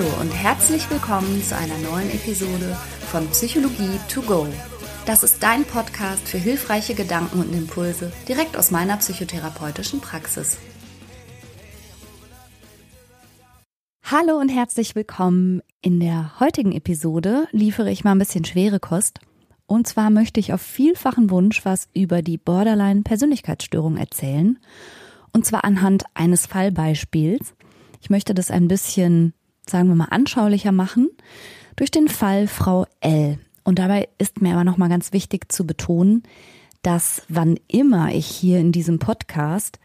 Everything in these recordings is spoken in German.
Hallo und herzlich willkommen zu einer neuen Episode von Psychologie to go. Das ist dein Podcast für hilfreiche Gedanken und Impulse direkt aus meiner psychotherapeutischen Praxis. Hallo und herzlich willkommen. In der heutigen Episode liefere ich mal ein bisschen schwere Kost. Und zwar möchte ich auf vielfachen Wunsch was über die Borderline-Persönlichkeitsstörung erzählen. Und zwar anhand eines Fallbeispiels. Ich möchte das ein bisschen sagen wir mal, anschaulicher machen durch den Fall Frau L. Und dabei ist mir aber nochmal ganz wichtig zu betonen, dass wann immer ich hier in diesem Podcast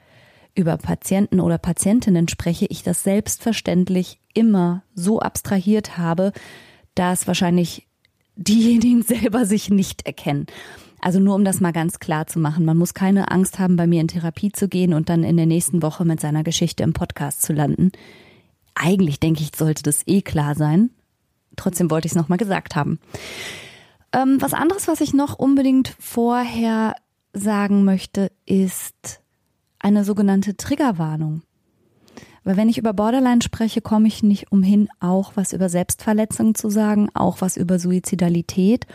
über Patienten oder Patientinnen spreche, ich das selbstverständlich immer so abstrahiert habe, dass wahrscheinlich diejenigen selber sich nicht erkennen. Also nur um das mal ganz klar zu machen, man muss keine Angst haben, bei mir in Therapie zu gehen und dann in der nächsten Woche mit seiner Geschichte im Podcast zu landen. Eigentlich denke ich, sollte das eh klar sein. Trotzdem wollte ich es nochmal gesagt haben. Ähm, was anderes, was ich noch unbedingt vorher sagen möchte, ist eine sogenannte Triggerwarnung. Weil wenn ich über Borderline spreche, komme ich nicht umhin, auch was über Selbstverletzung zu sagen, auch was über Suizidalität.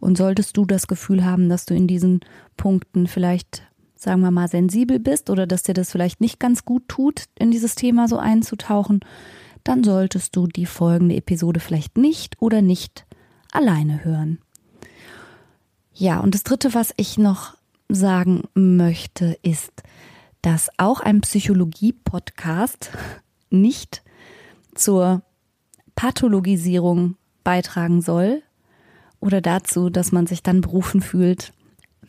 Und solltest du das Gefühl haben, dass du in diesen Punkten vielleicht sagen wir mal, sensibel bist oder dass dir das vielleicht nicht ganz gut tut, in dieses Thema so einzutauchen, dann solltest du die folgende Episode vielleicht nicht oder nicht alleine hören. Ja, und das Dritte, was ich noch sagen möchte, ist, dass auch ein Psychologie-Podcast nicht zur Pathologisierung beitragen soll oder dazu, dass man sich dann berufen fühlt,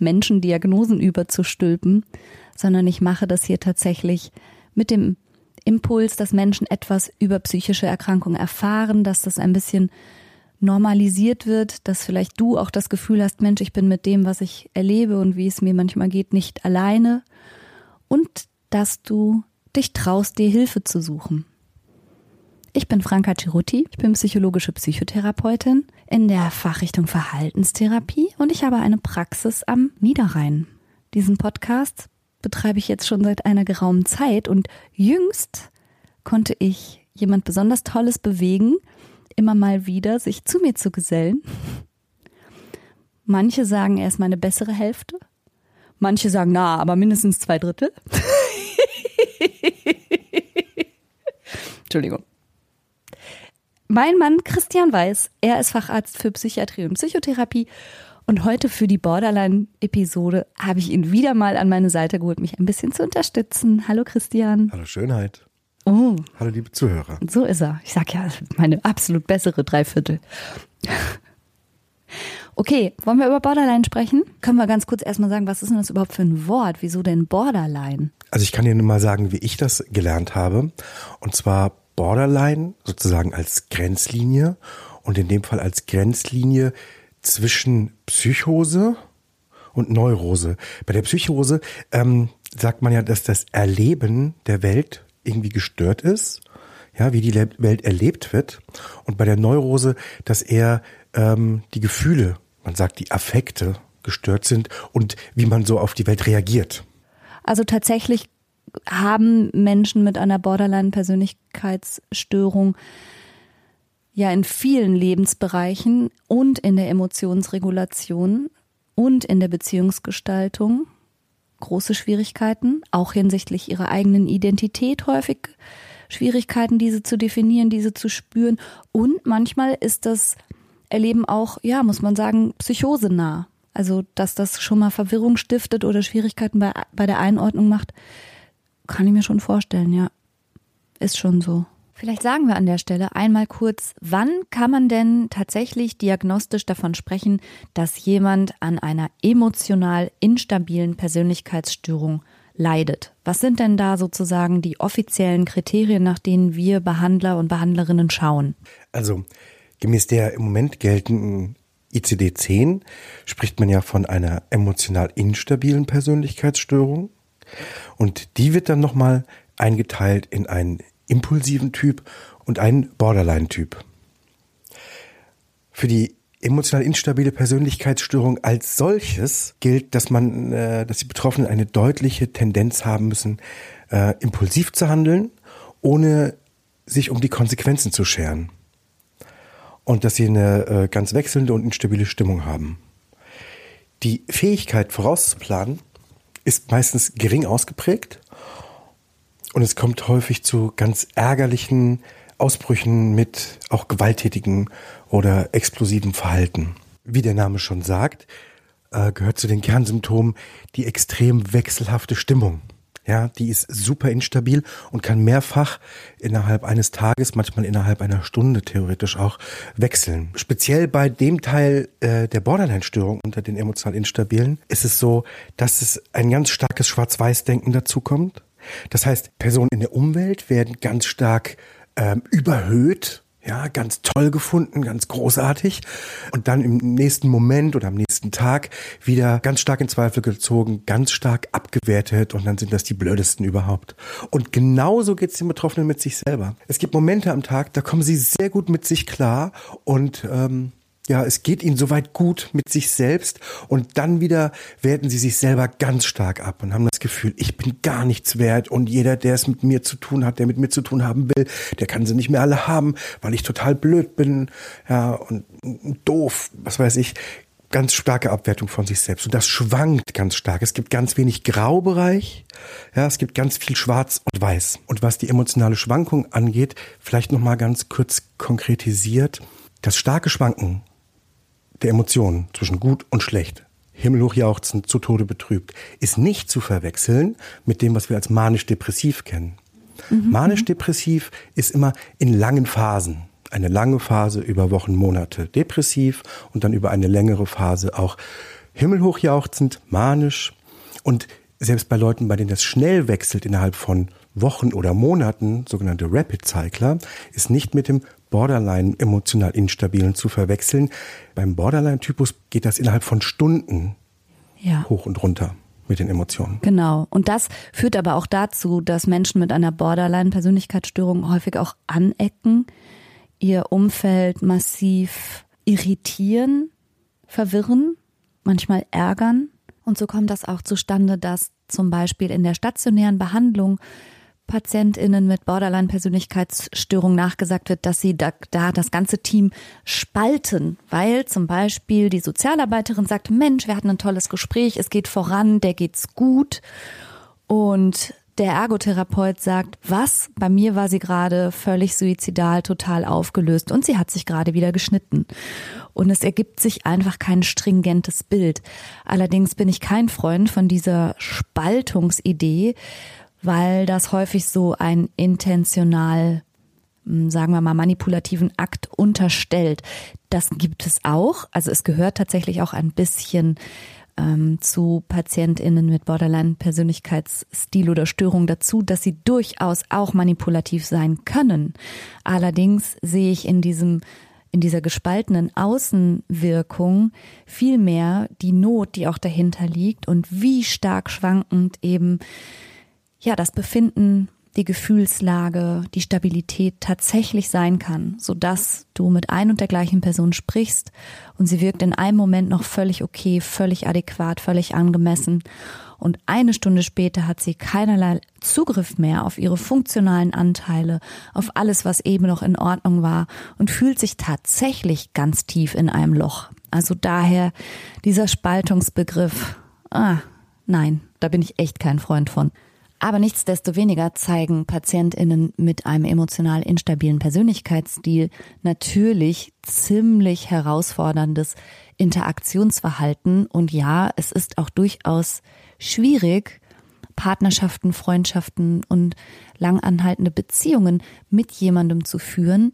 Menschen Diagnosen überzustülpen, sondern ich mache das hier tatsächlich mit dem Impuls, dass Menschen etwas über psychische Erkrankungen erfahren, dass das ein bisschen normalisiert wird, dass vielleicht du auch das Gefühl hast, Mensch, ich bin mit dem, was ich erlebe und wie es mir manchmal geht, nicht alleine und dass du dich traust, dir Hilfe zu suchen. Ich bin Franka Ciruti, ich bin psychologische Psychotherapeutin in der Fachrichtung Verhaltenstherapie und ich habe eine Praxis am Niederrhein. Diesen Podcast betreibe ich jetzt schon seit einer geraumen Zeit und jüngst konnte ich jemand besonders Tolles bewegen, immer mal wieder sich zu mir zu gesellen. Manche sagen, er ist meine bessere Hälfte. Manche sagen, na, aber mindestens zwei Drittel. Entschuldigung. Mein Mann Christian Weiß, er ist Facharzt für Psychiatrie und Psychotherapie und heute für die Borderline-Episode habe ich ihn wieder mal an meine Seite geholt, mich ein bisschen zu unterstützen. Hallo Christian. Hallo Schönheit. Oh. Hallo liebe Zuhörer. So ist er. Ich sag ja, meine absolut bessere Dreiviertel. Okay, wollen wir über Borderline sprechen? Können wir ganz kurz erstmal sagen, was ist denn das überhaupt für ein Wort? Wieso denn Borderline? Also ich kann dir nur mal sagen, wie ich das gelernt habe. Und zwar Borderline sozusagen als Grenzlinie und in dem Fall als Grenzlinie zwischen Psychose und Neurose. Bei der Psychose ähm, sagt man ja, dass das Erleben der Welt irgendwie gestört ist, ja, wie die Welt erlebt wird. Und bei der Neurose, dass eher ähm, die Gefühle, man sagt die Affekte gestört sind und wie man so auf die Welt reagiert. Also tatsächlich haben Menschen mit einer Borderline-Persönlichkeitsstörung ja in vielen Lebensbereichen und in der Emotionsregulation und in der Beziehungsgestaltung große Schwierigkeiten, auch hinsichtlich ihrer eigenen Identität häufig Schwierigkeiten, diese zu definieren, diese zu spüren. Und manchmal ist das Erleben auch, ja, muss man sagen, psychosenah. Also, dass das schon mal Verwirrung stiftet oder Schwierigkeiten bei, bei der Einordnung macht, kann ich mir schon vorstellen, ja. Ist schon so. Vielleicht sagen wir an der Stelle einmal kurz, wann kann man denn tatsächlich diagnostisch davon sprechen, dass jemand an einer emotional instabilen Persönlichkeitsstörung leidet? Was sind denn da sozusagen die offiziellen Kriterien, nach denen wir Behandler und Behandlerinnen schauen? Also gemäß der im Moment geltenden ICD-10 spricht man ja von einer emotional instabilen Persönlichkeitsstörung. Und die wird dann nochmal eingeteilt in einen impulsiven Typ und einen Borderline-Typ. Für die emotional instabile Persönlichkeitsstörung als solches gilt, dass man, äh, dass die Betroffenen eine deutliche Tendenz haben müssen, äh, impulsiv zu handeln, ohne sich um die Konsequenzen zu scheren. Und dass sie eine äh, ganz wechselnde und instabile Stimmung haben. Die Fähigkeit vorauszuplanen ist meistens gering ausgeprägt und es kommt häufig zu ganz ärgerlichen Ausbrüchen mit auch gewalttätigen oder explosivem Verhalten. Wie der Name schon sagt, äh, gehört zu den Kernsymptomen die extrem wechselhafte Stimmung. Ja, die ist super instabil und kann mehrfach innerhalb eines Tages, manchmal innerhalb einer Stunde theoretisch auch wechseln. Speziell bei dem Teil äh, der Borderline-Störung unter den emotional Instabilen ist es so, dass es ein ganz starkes Schwarz-Weiß-Denken dazukommt. Das heißt, Personen in der Umwelt werden ganz stark ähm, überhöht ja, ganz toll gefunden, ganz großartig. Und dann im nächsten Moment oder am nächsten Tag wieder ganz stark in Zweifel gezogen, ganz stark abgewertet und dann sind das die blödesten überhaupt. Und genauso geht es den Betroffenen mit sich selber. Es gibt Momente am Tag, da kommen sie sehr gut mit sich klar und ähm, ja, es geht ihnen soweit gut mit sich selbst und dann wieder werten sie sich selber ganz stark ab und haben das Gefühl, ich bin gar nichts wert und jeder, der es mit mir zu tun hat, der mit mir zu tun haben will, der kann sie nicht mehr alle haben, weil ich total blöd bin, ja, und doof, was weiß ich. Ganz starke Abwertung von sich selbst. Und das schwankt ganz stark. Es gibt ganz wenig Graubereich. Ja, es gibt ganz viel Schwarz und Weiß. Und was die emotionale Schwankung angeht, vielleicht nochmal ganz kurz konkretisiert. Das starke Schwanken der Emotionen zwischen gut und schlecht, himmelhoch jauchzend, zu Tode betrübt, ist nicht zu verwechseln mit dem, was wir als manisch-depressiv kennen. Mhm. Manisch-depressiv ist immer in langen Phasen. Eine lange Phase über Wochen, Monate depressiv und dann über eine längere Phase auch himmelhoch jauchzend, manisch. Und selbst bei Leuten, bei denen das schnell wechselt innerhalb von Wochen oder Monaten, sogenannte Rapid Cycler, ist nicht mit dem Borderline emotional instabilen zu verwechseln. Beim Borderline-Typus geht das innerhalb von Stunden ja. hoch und runter mit den Emotionen. Genau. Und das führt aber auch dazu, dass Menschen mit einer Borderline-Persönlichkeitsstörung häufig auch anecken, ihr Umfeld massiv irritieren, verwirren, manchmal ärgern. Und so kommt das auch zustande, dass zum Beispiel in der stationären Behandlung PatientInnen mit Borderline-Persönlichkeitsstörung nachgesagt wird, dass sie da, da das ganze Team spalten, weil zum Beispiel die Sozialarbeiterin sagt, Mensch, wir hatten ein tolles Gespräch, es geht voran, der geht's gut. Und der Ergotherapeut sagt, was? Bei mir war sie gerade völlig suizidal, total aufgelöst und sie hat sich gerade wieder geschnitten. Und es ergibt sich einfach kein stringentes Bild. Allerdings bin ich kein Freund von dieser Spaltungsidee, weil das häufig so ein intentional, hm, sagen wir mal, manipulativen Akt unterstellt. Das gibt es auch. Also es gehört tatsächlich auch ein bisschen ähm, zu PatientInnen mit Borderline-Persönlichkeitsstil oder Störung dazu, dass sie durchaus auch manipulativ sein können. Allerdings sehe ich in diesem in dieser gespaltenen Außenwirkung vielmehr die Not, die auch dahinter liegt und wie stark schwankend eben ja, das Befinden, die Gefühlslage, die Stabilität tatsächlich sein kann, so dass du mit ein und der gleichen Person sprichst und sie wirkt in einem Moment noch völlig okay, völlig adäquat, völlig angemessen und eine Stunde später hat sie keinerlei Zugriff mehr auf ihre funktionalen Anteile, auf alles, was eben noch in Ordnung war und fühlt sich tatsächlich ganz tief in einem Loch. Also daher dieser Spaltungsbegriff. Ah, nein, da bin ich echt kein Freund von. Aber nichtsdestoweniger zeigen PatientInnen mit einem emotional instabilen Persönlichkeitsstil natürlich ziemlich herausforderndes Interaktionsverhalten. Und ja, es ist auch durchaus schwierig, Partnerschaften, Freundschaften und langanhaltende Beziehungen mit jemandem zu führen,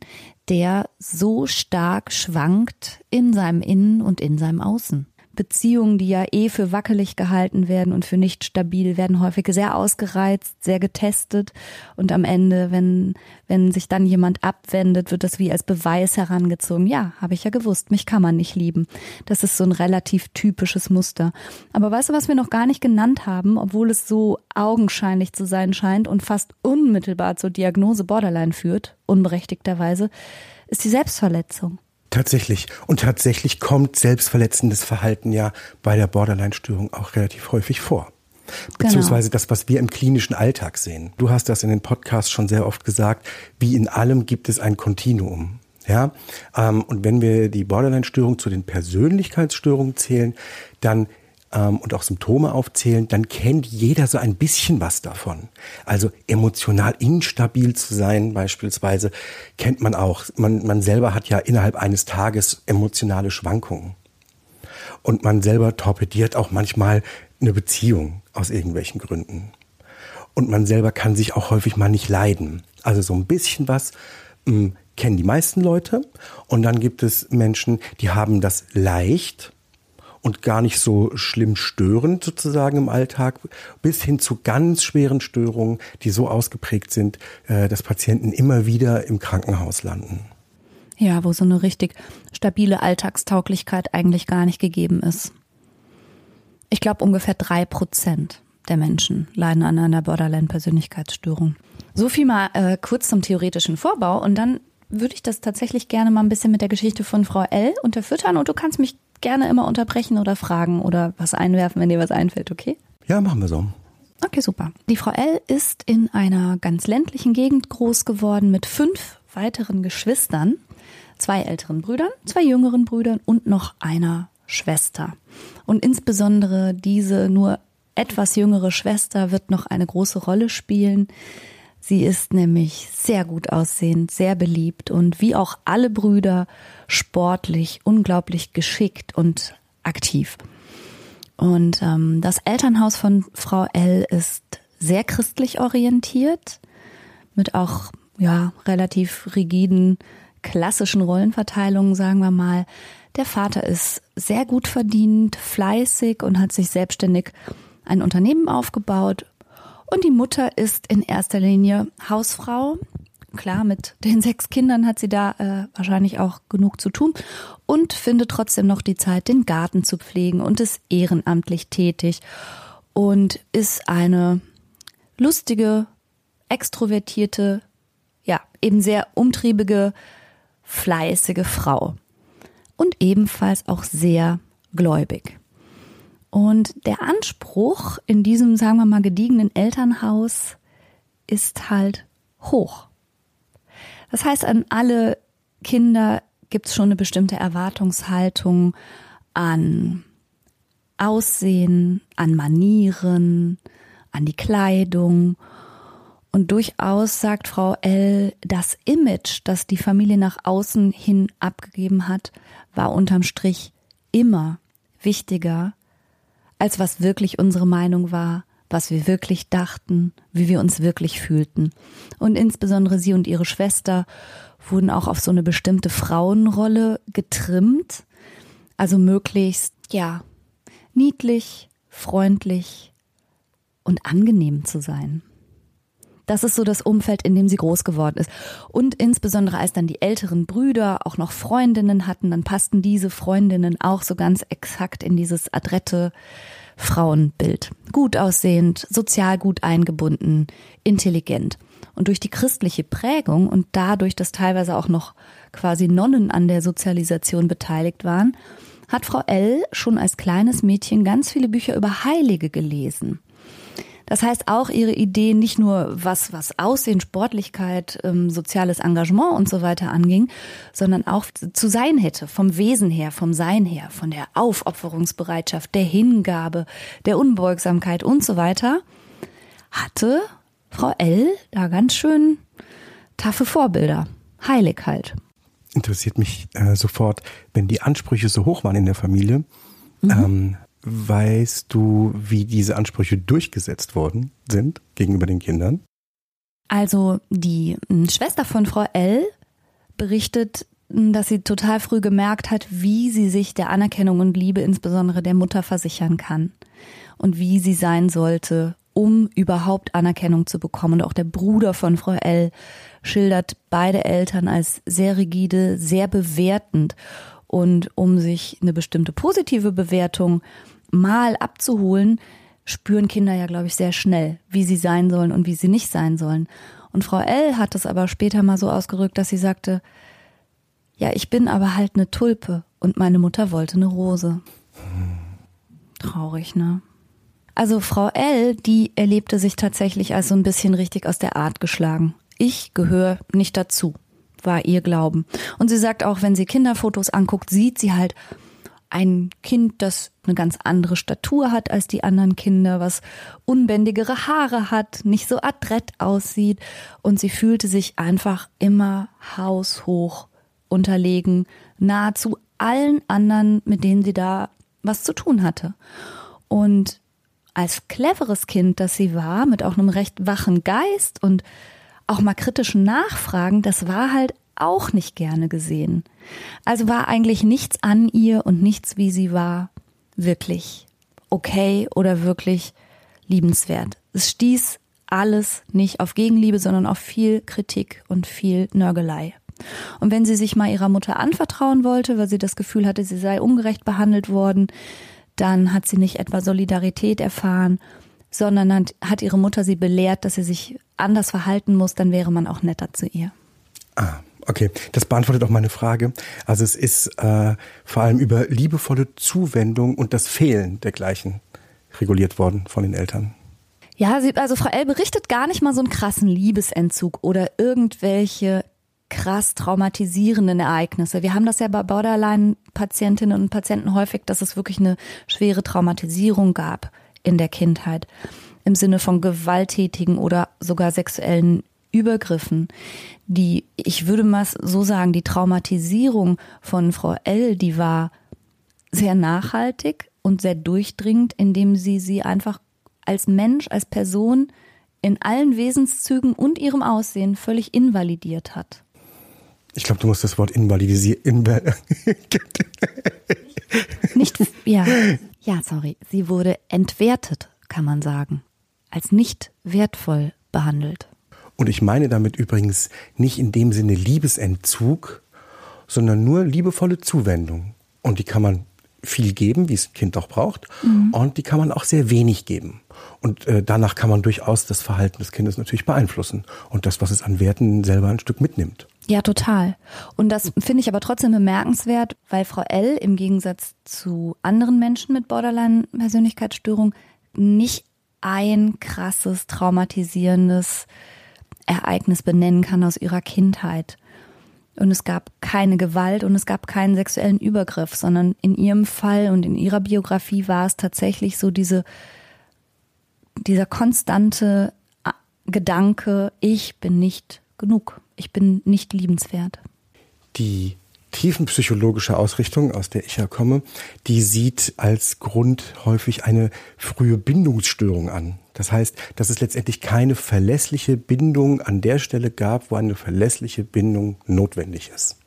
der so stark schwankt in seinem Innen und in seinem Außen. Beziehungen, die ja eh für wackelig gehalten werden und für nicht stabil, werden häufig sehr ausgereizt, sehr getestet und am Ende, wenn, wenn sich dann jemand abwendet, wird das wie als Beweis herangezogen. Ja, habe ich ja gewusst, mich kann man nicht lieben. Das ist so ein relativ typisches Muster. Aber weißt du, was wir noch gar nicht genannt haben, obwohl es so augenscheinlich zu sein scheint und fast unmittelbar zur Diagnose Borderline führt, unberechtigterweise, ist die Selbstverletzung. Tatsächlich. Und tatsächlich kommt selbstverletzendes Verhalten ja bei der Borderline-Störung auch relativ häufig vor. Genau. Beziehungsweise das, was wir im klinischen Alltag sehen. Du hast das in den Podcasts schon sehr oft gesagt, wie in allem gibt es ein Kontinuum. Ja, ähm, und wenn wir die Borderline-Störung zu den Persönlichkeitsstörungen zählen, dann ähm, und auch Symptome aufzählen, dann kennt jeder so ein bisschen was davon. Also emotional instabil zu sein beispielsweise kennt man auch. Man, man selber hat ja innerhalb eines Tages emotionale Schwankungen. Und man selber torpediert auch manchmal eine Beziehung aus irgendwelchen Gründen. Und man selber kann sich auch häufig mal nicht leiden. Also so ein bisschen was mh, hm, kennen die meisten Leute. Und dann gibt es Menschen, die haben das leicht und gar nicht so schlimm störend sozusagen im Alltag, bis hin zu ganz schweren Störungen, die so ausgeprägt sind, äh, dass Patienten immer wieder im Krankenhaus landen. Ja, wo so eine richtig stabile Alltagstauglichkeit eigentlich gar nicht gegeben ist. Ich glaube, ungefähr drei Prozent der Menschen leiden an einer Borderline-Persönlichkeitsstörung. So viel mal äh, kurz zum theoretischen Vorbau und dann würde ich das tatsächlich gerne mal ein bisschen mit der Geschichte von Frau L unterfüttern und du kannst mich gerne immer unterbrechen oder fragen oder was einwerfen, wenn dir was einfällt, okay? Ja, machen wir so. Okay, super. Die Frau L ist in einer ganz ländlichen Gegend groß geworden mit fünf weiteren Geschwistern, zwei älteren Brüdern, zwei jüngeren Brüdern und noch einer Schwester. Und insbesondere diese nur etwas jüngere Schwester wird noch eine große Rolle spielen. Sie ist nämlich sehr gut aussehend, sehr beliebt und wie auch alle Brüder sportlich, unglaublich geschickt und aktiv. Und ähm, das Elternhaus von Frau L ist sehr christlich orientiert, mit auch ja relativ rigiden klassischen Rollenverteilungen, sagen wir mal. Der Vater ist sehr gut verdient, fleißig und hat sich selbstständig ein Unternehmen aufgebaut. Und die Mutter ist in erster Linie Hausfrau. Klar, mit den sechs Kindern hat sie da äh, wahrscheinlich auch genug zu tun und findet trotzdem noch die Zeit, den Garten zu pflegen und ist ehrenamtlich tätig und ist eine lustige, extrovertierte, ja, eben sehr umtriebige, fleißige Frau und ebenfalls auch sehr gläubig. Und der Anspruch in diesem, sagen wir mal, gediegenen Elternhaus ist halt hoch. Das heißt, an alle Kinder gibt es schon eine bestimmte Erwartungshaltung an Aussehen, an Manieren, an die Kleidung. Und durchaus sagt Frau L, das Image, das die Familie nach außen hin abgegeben hat, war unterm Strich immer wichtiger, als was wirklich unsere Meinung war, was wir wirklich dachten, wie wir uns wirklich fühlten. Und insbesondere sie und ihre Schwester wurden auch auf so eine bestimmte Frauenrolle getrimmt, also möglichst, ja, niedlich, freundlich und angenehm zu sein. Das ist so das Umfeld, in dem sie groß geworden ist. Und insbesondere als dann die älteren Brüder auch noch Freundinnen hatten, dann passten diese Freundinnen auch so ganz exakt in dieses adrette Frauenbild. Gut aussehend, sozial gut eingebunden, intelligent. Und durch die christliche Prägung und dadurch, dass teilweise auch noch quasi Nonnen an der Sozialisation beteiligt waren, hat Frau L. schon als kleines Mädchen ganz viele Bücher über Heilige gelesen. Das heißt auch ihre Ideen nicht nur was, was Aussehen, Sportlichkeit, ähm, soziales Engagement und so weiter anging, sondern auch zu sein hätte, vom Wesen her, vom Sein her, von der Aufopferungsbereitschaft, der Hingabe, der Unbeugsamkeit und so weiter, hatte Frau L. da ganz schön taffe Vorbilder. Heilig halt. Interessiert mich äh, sofort, wenn die Ansprüche so hoch waren in der Familie, mhm. ähm, Weißt du, wie diese Ansprüche durchgesetzt worden sind gegenüber den Kindern? Also die hm, Schwester von Frau L berichtet, hm, dass sie total früh gemerkt hat, wie sie sich der Anerkennung und Liebe insbesondere der Mutter versichern kann und wie sie sein sollte, um überhaupt Anerkennung zu bekommen. Und auch der Bruder von Frau L schildert beide Eltern als sehr rigide, sehr bewertend. Und um sich eine bestimmte positive Bewertung mal abzuholen, spüren Kinder ja, glaube ich, sehr schnell, wie sie sein sollen und wie sie nicht sein sollen. Und Frau L hat es aber später mal so ausgerückt, dass sie sagte, ja, ich bin aber halt eine Tulpe und meine Mutter wollte eine Rose. Traurig, ne? Also Frau L, die erlebte sich tatsächlich als so ein bisschen richtig aus der Art geschlagen. Ich gehöre nicht dazu, war ihr Glauben. Und sie sagt auch, wenn sie Kinderfotos anguckt, sieht sie halt ein Kind, das eine ganz andere Statur hat als die anderen Kinder, was unbändigere Haare hat, nicht so adrett aussieht und sie fühlte sich einfach immer haushoch unterlegen, nahezu allen anderen, mit denen sie da was zu tun hatte. Und als cleveres Kind, das sie war, mit auch einem recht wachen Geist und auch mal kritischen Nachfragen, das war halt auch nicht gerne gesehen. Also war eigentlich nichts an ihr und nichts, wie sie war, wirklich okay oder wirklich liebenswert. Es stieß alles nicht auf Gegenliebe, sondern auf viel Kritik und viel Nörgelei. Und wenn sie sich mal ihrer Mutter anvertrauen wollte, weil sie das Gefühl hatte, sie sei ungerecht behandelt worden, dann hat sie nicht etwa Solidarität erfahren, sondern hat ihre Mutter sie belehrt, dass sie sich anders verhalten muss, dann wäre man auch netter zu ihr. Ah, Okay, das beantwortet auch meine Frage. Also es ist äh, vor allem über liebevolle Zuwendung und das Fehlen dergleichen reguliert worden von den Eltern. Ja, also Frau L. berichtet gar nicht mal so einen krassen Liebesentzug oder irgendwelche krass traumatisierenden Ereignisse. Wir haben das ja bei Borderline-Patientinnen und Patienten häufig, dass es wirklich eine schwere Traumatisierung gab in der Kindheit im Sinne von gewalttätigen oder sogar sexuellen Übergriffen. Die, ich würde mal so sagen, die Traumatisierung von Frau L, die war sehr nachhaltig und sehr durchdringend, indem sie sie einfach als Mensch, als Person in allen Wesenszügen und ihrem Aussehen völlig invalidiert hat. Ich glaube, du musst das Wort invalidisieren. Inval nicht, ja, ja, sorry. Sie wurde entwertet, kann man sagen, als nicht wertvoll behandelt. Und ich meine damit übrigens nicht in dem Sinne Liebesentzug, sondern nur liebevolle Zuwendung. Und die kann man viel geben, wie es ein Kind auch braucht. Mhm. Und die kann man auch sehr wenig geben. Und äh, danach kann man durchaus das Verhalten des Kindes natürlich beeinflussen und das, was es an Werten selber ein Stück mitnimmt. Ja, total. Und das finde ich aber trotzdem bemerkenswert, weil Frau L. im Gegensatz zu anderen Menschen mit Borderline-Persönlichkeitsstörung nicht ein krasses, traumatisierendes Ereignis benennen kann aus ihrer Kindheit. Und es gab keine Gewalt und es gab keinen sexuellen Übergriff, sondern in ihrem Fall und in ihrer Biografie war es tatsächlich so diese, dieser konstante Gedanke, ich bin nicht genug, ich bin nicht liebenswert. Die tiefenpsychologische Ausrichtung, aus der ich ja komme, die sieht als Grund häufig eine frühe Bindungsstörung an. Das heißt, dass es letztendlich keine verlässliche Bindung an der Stelle gab, wo eine verlässliche Bindung notwendig ist.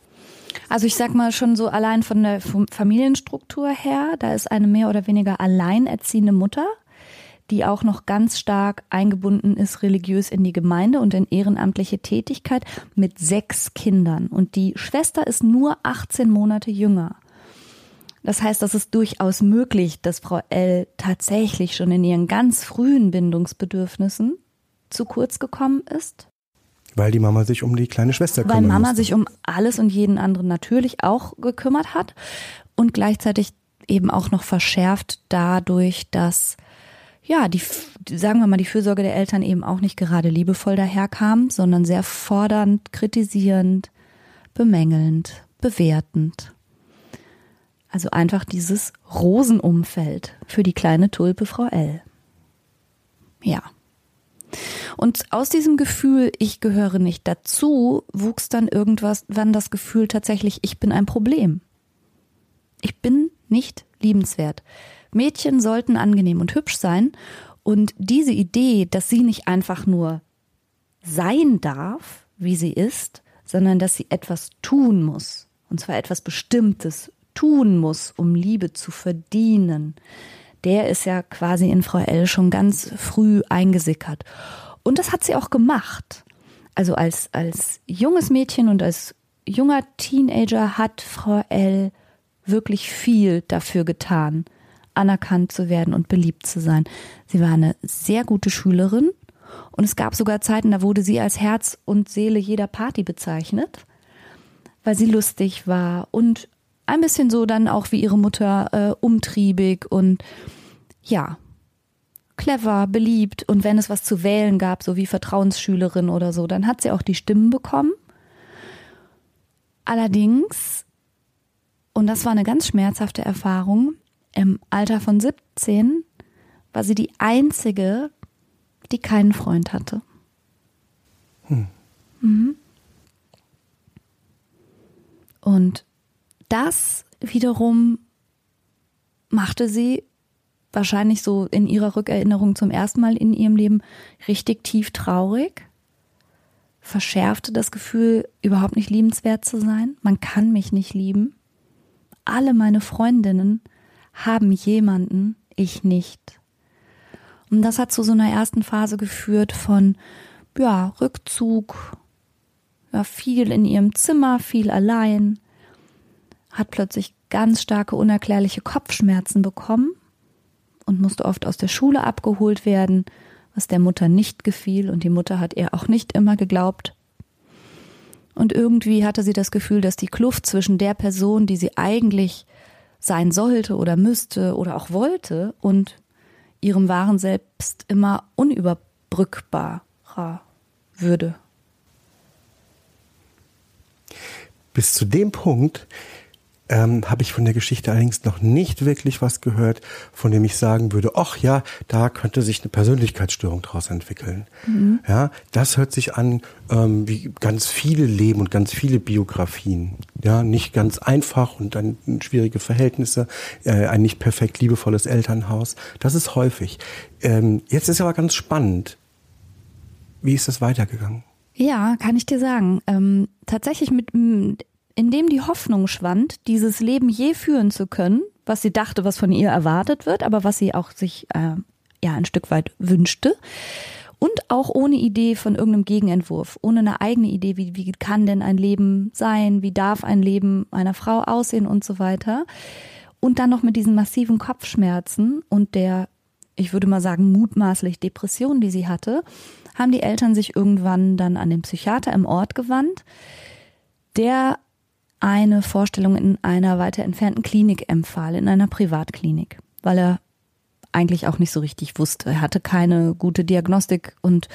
Also ich sag mal schon so allein von der Familienstruktur her, da ist eine mehr oder weniger alleinerziehende Mutter, die auch noch ganz stark eingebunden ist religiös in die Gemeinde und in ehrenamtliche Tätigkeit mit sechs Kindern. Und die Schwester ist nur 18 Monate jünger. Das heißt, das ist durchaus möglich, dass Frau L tatsächlich schon in ihren ganz frühen Bindungsbedürfnissen zu kurz gekommen ist. Weil die Mama sich um die kleine Schwester kümmert. Weil Mama musste. sich um alles und jeden anderen natürlich auch gekümmert hat und gleichzeitig eben auch noch verschärft dadurch, dass ja, die, sagen wir mal, die Fürsorge der Eltern eben auch nicht gerade liebevoll daherkam, sondern sehr fordernd, kritisierend, bemängelnd, bewertend. Also einfach dieses Rosenumfeld für die kleine Tulpe Frau L. Ja. Und aus diesem Gefühl, ich gehöre nicht dazu, wuchs dann irgendwas, wann das Gefühl tatsächlich, ich bin ein Problem. Ich bin nicht liebenswert. Mädchen sollten angenehm und hübsch sein. Und diese Idee, dass sie nicht einfach nur sein darf, wie sie ist, sondern dass sie etwas tun muss, und zwar etwas Bestimmtes tun muss, um Liebe zu verdienen, der ist ja quasi in Frau L schon ganz früh eingesickert. Und das hat sie auch gemacht. Also als, als junges Mädchen und als junger Teenager hat Frau L wirklich viel dafür getan, anerkannt zu werden und beliebt zu sein. Sie war eine sehr gute Schülerin und es gab sogar Zeiten, da wurde sie als Herz und Seele jeder Party bezeichnet, weil sie lustig war und ein bisschen so dann auch wie ihre Mutter äh, umtriebig und ja. clever, beliebt und wenn es was zu wählen gab, so wie Vertrauensschülerin oder so, dann hat sie auch die Stimmen bekommen. Allerdings, und das war eine ganz schmerzhafte Erfahrung, im Alter von 17 war sie die einzige, die keinen Freund hatte. Hm. Mhm. Und das wiederum machte sie wahrscheinlich so in ihrer Rückerinnerung zum ersten Mal in ihrem Leben richtig tief traurig, verschärfte das Gefühl, überhaupt nicht liebenswert zu sein. Man kann mich nicht lieben. Alle meine Freundinnen haben jemanden, ich nicht. Und das hat zu so einer ersten Phase geführt von, ja, Rückzug, ja, viel in ihrem Zimmer, viel allein, hat plötzlich ganz starke unerklärliche Kopfschmerzen bekommen und musste oft aus der Schule abgeholt werden, was der Mutter nicht gefiel und die Mutter hat ihr auch nicht immer geglaubt. Und irgendwie hatte sie das Gefühl, dass die Kluft zwischen der Person, die sie eigentlich sein sollte oder müsste oder auch wollte und ihrem wahren Selbst immer unüberbrückbarer würde. Bis zu dem Punkt ähm, habe ich von der Geschichte allerdings noch nicht wirklich was gehört, von dem ich sagen würde, ach ja, da könnte sich eine Persönlichkeitsstörung daraus entwickeln. Mhm. Ja, das hört sich an ähm, wie ganz viele Leben und ganz viele Biografien. Ja, nicht ganz einfach und dann schwierige Verhältnisse, äh, ein nicht perfekt liebevolles Elternhaus. Das ist häufig. Ähm, jetzt ist aber ganz spannend. Wie ist das weitergegangen? Ja, kann ich dir sagen. Ähm, tatsächlich mit in dem die Hoffnung schwand, dieses Leben je führen zu können, was sie dachte, was von ihr erwartet wird, aber was sie auch sich äh, ja ein Stück weit wünschte. Und auch ohne Idee von irgendeinem Gegenentwurf, ohne eine eigene Idee, wie, wie kann denn ein Leben sein, wie darf ein Leben einer Frau aussehen und so weiter. Und dann noch mit diesen massiven Kopfschmerzen und der, ich würde mal sagen, mutmaßlich Depression, die sie hatte, haben die Eltern sich irgendwann dann an den Psychiater im Ort gewandt, der eine Vorstellung in einer weiter entfernten Klinik empfahl, in einer Privatklinik, weil er eigentlich auch nicht so richtig wusste. Er hatte keine gute Diagnostik und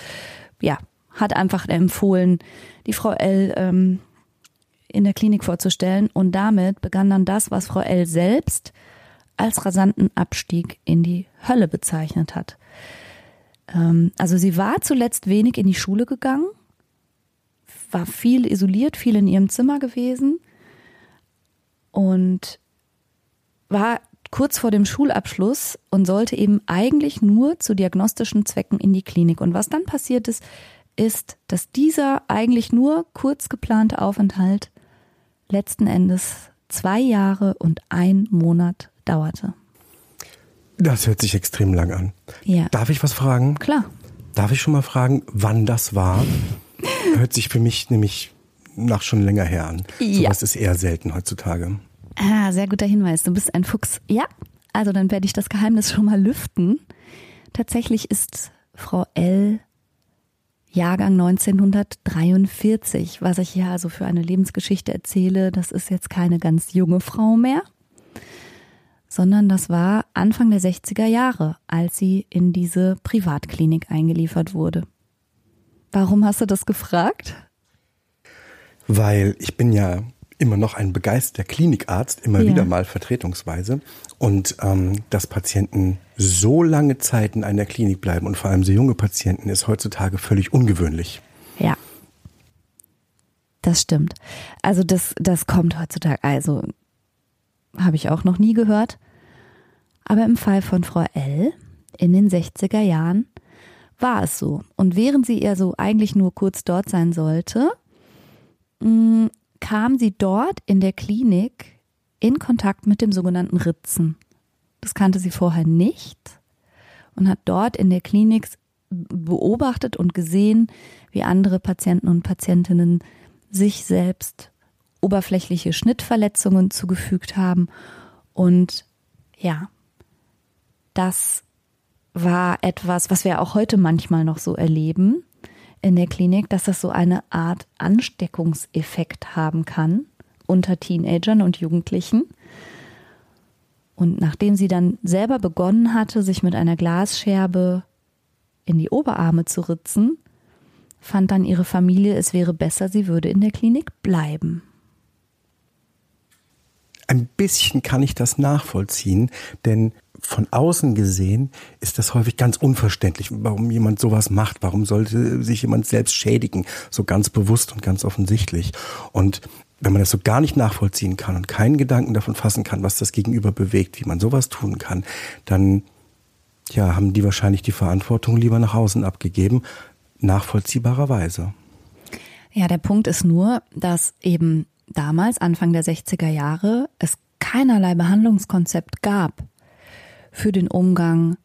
ja, hat einfach empfohlen, die Frau L ähm, in der Klinik vorzustellen. Und damit begann dann das, was Frau L selbst als rasanten Abstieg in die Hölle bezeichnet hat. Ähm, also sie war zuletzt wenig in die Schule gegangen, war viel isoliert, viel in ihrem Zimmer gewesen und war kurz vor dem Schulabschluss und sollte eben eigentlich nur zu diagnostischen Zwecken in die Klinik. Und was dann passiert ist, ist, dass dieser eigentlich nur kurz geplante Aufenthalt letzten Endes zwei Jahre und ein Monat dauerte. Das hört sich extrem lang an. Ja. Darf ich was fragen? Klar. Darf ich schon mal fragen, wann das war? hört sich für mich nämlich nach schon länger her an. Ja. Sowas ist eher selten heutzutage. Ah, sehr guter Hinweis. Du bist ein Fuchs. Ja, also dann werde ich das Geheimnis schon mal lüften. Tatsächlich ist Frau L. Jahrgang 1943, was ich hier also für eine Lebensgeschichte erzähle, das ist jetzt keine ganz junge Frau mehr, sondern das war Anfang der 60er Jahre, als sie in diese Privatklinik eingeliefert wurde. Warum hast du das gefragt? Weil ich bin ja immer noch ein begeisterter Klinikarzt, immer ja. wieder mal vertretungsweise. Und ähm, dass Patienten so lange Zeit in einer Klinik bleiben und vor allem so junge Patienten ist heutzutage völlig ungewöhnlich. Ja. Das stimmt. Also das, das kommt heutzutage, also habe ich auch noch nie gehört. Aber im Fall von Frau L. in den 60er Jahren war es so. Und während sie eher so eigentlich nur kurz dort sein sollte, Mm, kam sie dort in der Klinik in Kontakt mit dem sogenannten Ritzen. Das kannte sie vorher nicht und hat dort in der Klinik beobachtet und gesehen, wie andere Patienten und Patientinnen sich selbst oberflächliche Schnittverletzungen zugefügt haben. Und ja, das war etwas, was wir auch heute manchmal noch so erleben, in der Klinik, dass das so eine Art Ansteckungseffekt haben kann unter Teenagern und Jugendlichen. Und nachdem sie dann selber begonnen hatte, sich mit einer Glasscherbe in die Oberarme zu ritzen, fand dann ihre Familie, es wäre besser, sie würde in der Klinik bleiben. Ein bisschen kann ich das nachvollziehen, denn von außen gesehen ist das häufig ganz unverständlich, warum jemand sowas macht, warum sollte sich jemand selbst schädigen, so ganz bewusst und ganz offensichtlich. Und wenn man das so gar nicht nachvollziehen kann und keinen Gedanken davon fassen kann, was das Gegenüber bewegt, wie man sowas tun kann, dann ja, haben die wahrscheinlich die Verantwortung lieber nach außen abgegeben, nachvollziehbarerweise. Ja, der Punkt ist nur, dass eben damals, Anfang der 60er Jahre, es keinerlei Behandlungskonzept gab für den Umgang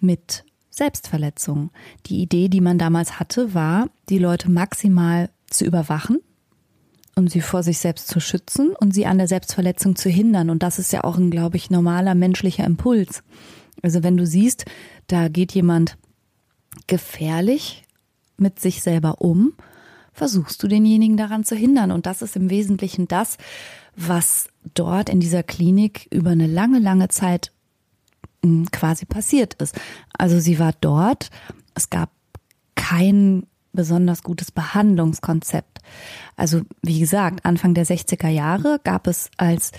mit Selbstverletzung. Die Idee, die man damals hatte, war, die Leute maximal zu überwachen, um sie vor sich selbst zu schützen und sie an der Selbstverletzung zu hindern. Und das ist ja auch ein, glaube ich, normaler menschlicher Impuls. Also wenn du siehst, da geht jemand gefährlich mit sich selber um, versuchst du denjenigen daran zu hindern. Und das ist im Wesentlichen das, was dort in dieser Klinik über eine lange, lange Zeit quasi passiert ist. Also sie war dort, es gab kein besonders gutes Behandlungskonzept. Also wie gesagt, Anfang der 60er Jahre gab es als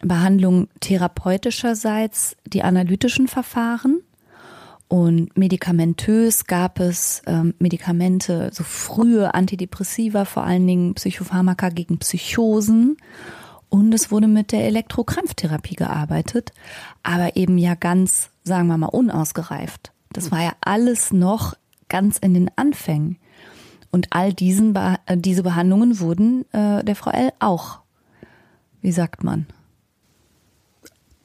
Behandlung therapeutischerseits die analytischen Verfahren und medikamentös gab es ähm, Medikamente, so frühe Antidepressiva, vor allen Dingen Psychopharmaka gegen Psychosen und es wurde mit der Elektrokrampftherapie gearbeitet, aber eben ja ganz, sagen wir mal, unausgereift. Das war ja alles noch ganz in den Anfängen. Und all diesen äh, diese Behandlungen wurden äh, der Frau L auch, wie sagt man,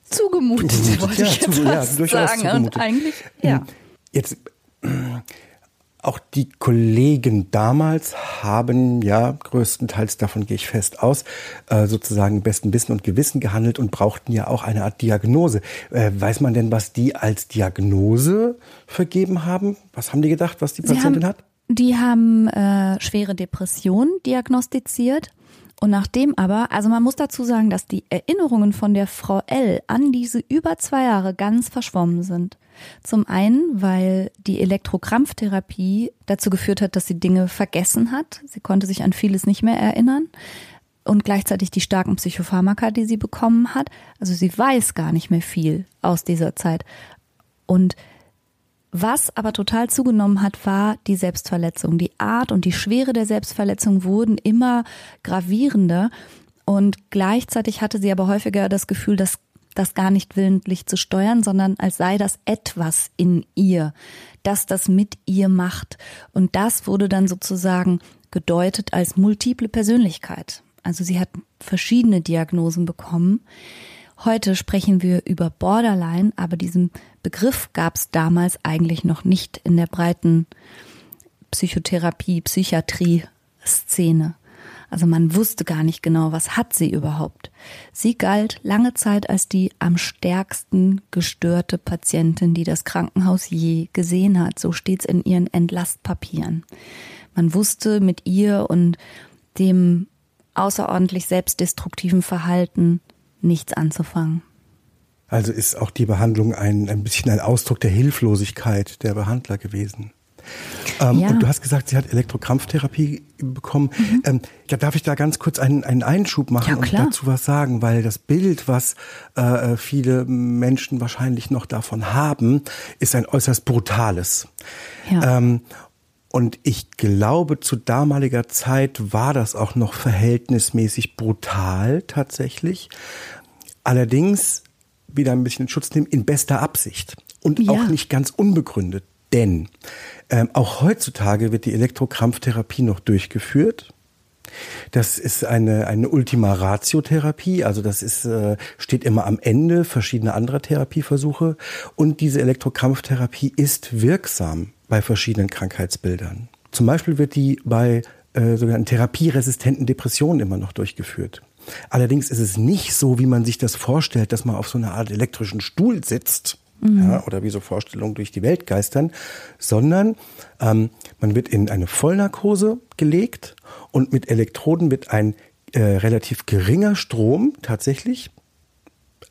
zugemutet, zugemutet wollte ja, ich jetzt zu, ja, durchaus sagen. Zugemutet. Und eigentlich, ja. Jetzt auch die Kollegen damals haben ja größtenteils, davon gehe ich fest aus, äh, sozusagen besten Wissen und Gewissen gehandelt und brauchten ja auch eine Art Diagnose. Äh, weiß man denn, was die als Diagnose vergeben haben? Was haben die gedacht, was die Patientin haben, hat? Die haben äh, schwere Depression diagnostiziert. Und nachdem aber, also man muss dazu sagen, dass die Erinnerungen von der Frau L an diese über zwei Jahre ganz verschwommen sind. Zum einen, weil die Elektrokrampftherapie dazu geführt hat, dass sie Dinge vergessen hat. Sie konnte sich an vieles nicht mehr erinnern. Und gleichzeitig die starken Psychopharmaka, die sie bekommen hat. Also sie weiß gar nicht mehr viel aus dieser Zeit. Und was aber total zugenommen hat, war die Selbstverletzung. Die Art und die Schwere der Selbstverletzung wurden immer gravierender. Und gleichzeitig hatte sie aber häufiger das Gefühl, dass das gar nicht willentlich zu steuern, sondern als sei das etwas in ihr, das das mit ihr macht. Und das wurde dann sozusagen gedeutet als multiple Persönlichkeit. Also sie hat verschiedene Diagnosen bekommen. Heute sprechen wir über Borderline, aber diesen Begriff gab es damals eigentlich noch nicht in der breiten Psychotherapie, Psychiatrie-Szene. Also man wusste gar nicht genau, was hat sie überhaupt. Sie galt lange Zeit als die am stärksten gestörte Patientin, die das Krankenhaus je gesehen hat. So steht's in ihren Entlastpapieren. Man wusste mit ihr und dem außerordentlich selbstdestruktiven Verhalten nichts anzufangen. Also ist auch die Behandlung ein, ein bisschen ein Ausdruck der Hilflosigkeit der Behandler gewesen. Ähm, ja. Und du hast gesagt, sie hat Elektrokrampftherapie bekommen. Mhm. Ähm, ja, darf ich da ganz kurz einen, einen Einschub machen ja, und dazu was sagen? Weil das Bild, was äh, viele Menschen wahrscheinlich noch davon haben, ist ein äußerst brutales. Ja. Ähm, und ich glaube, zu damaliger Zeit war das auch noch verhältnismäßig brutal tatsächlich. Allerdings wieder ein bisschen in Schutz nehmen, in bester Absicht und ja. auch nicht ganz unbegründet. Denn ähm, auch heutzutage wird die Elektrokrampftherapie noch durchgeführt. Das ist eine, eine Ultima Ratio Therapie, also das ist, äh, steht immer am Ende verschiedener anderer Therapieversuche. Und diese Elektrokrampftherapie ist wirksam bei verschiedenen Krankheitsbildern. Zum Beispiel wird die bei äh, sogenannten therapieresistenten Depressionen immer noch durchgeführt. Allerdings ist es nicht so, wie man sich das vorstellt, dass man auf so einer Art elektrischen Stuhl sitzt mhm. ja, oder wie so Vorstellungen durch die Welt geistern, sondern ähm, man wird in eine Vollnarkose gelegt und mit Elektroden wird ein äh, relativ geringer Strom tatsächlich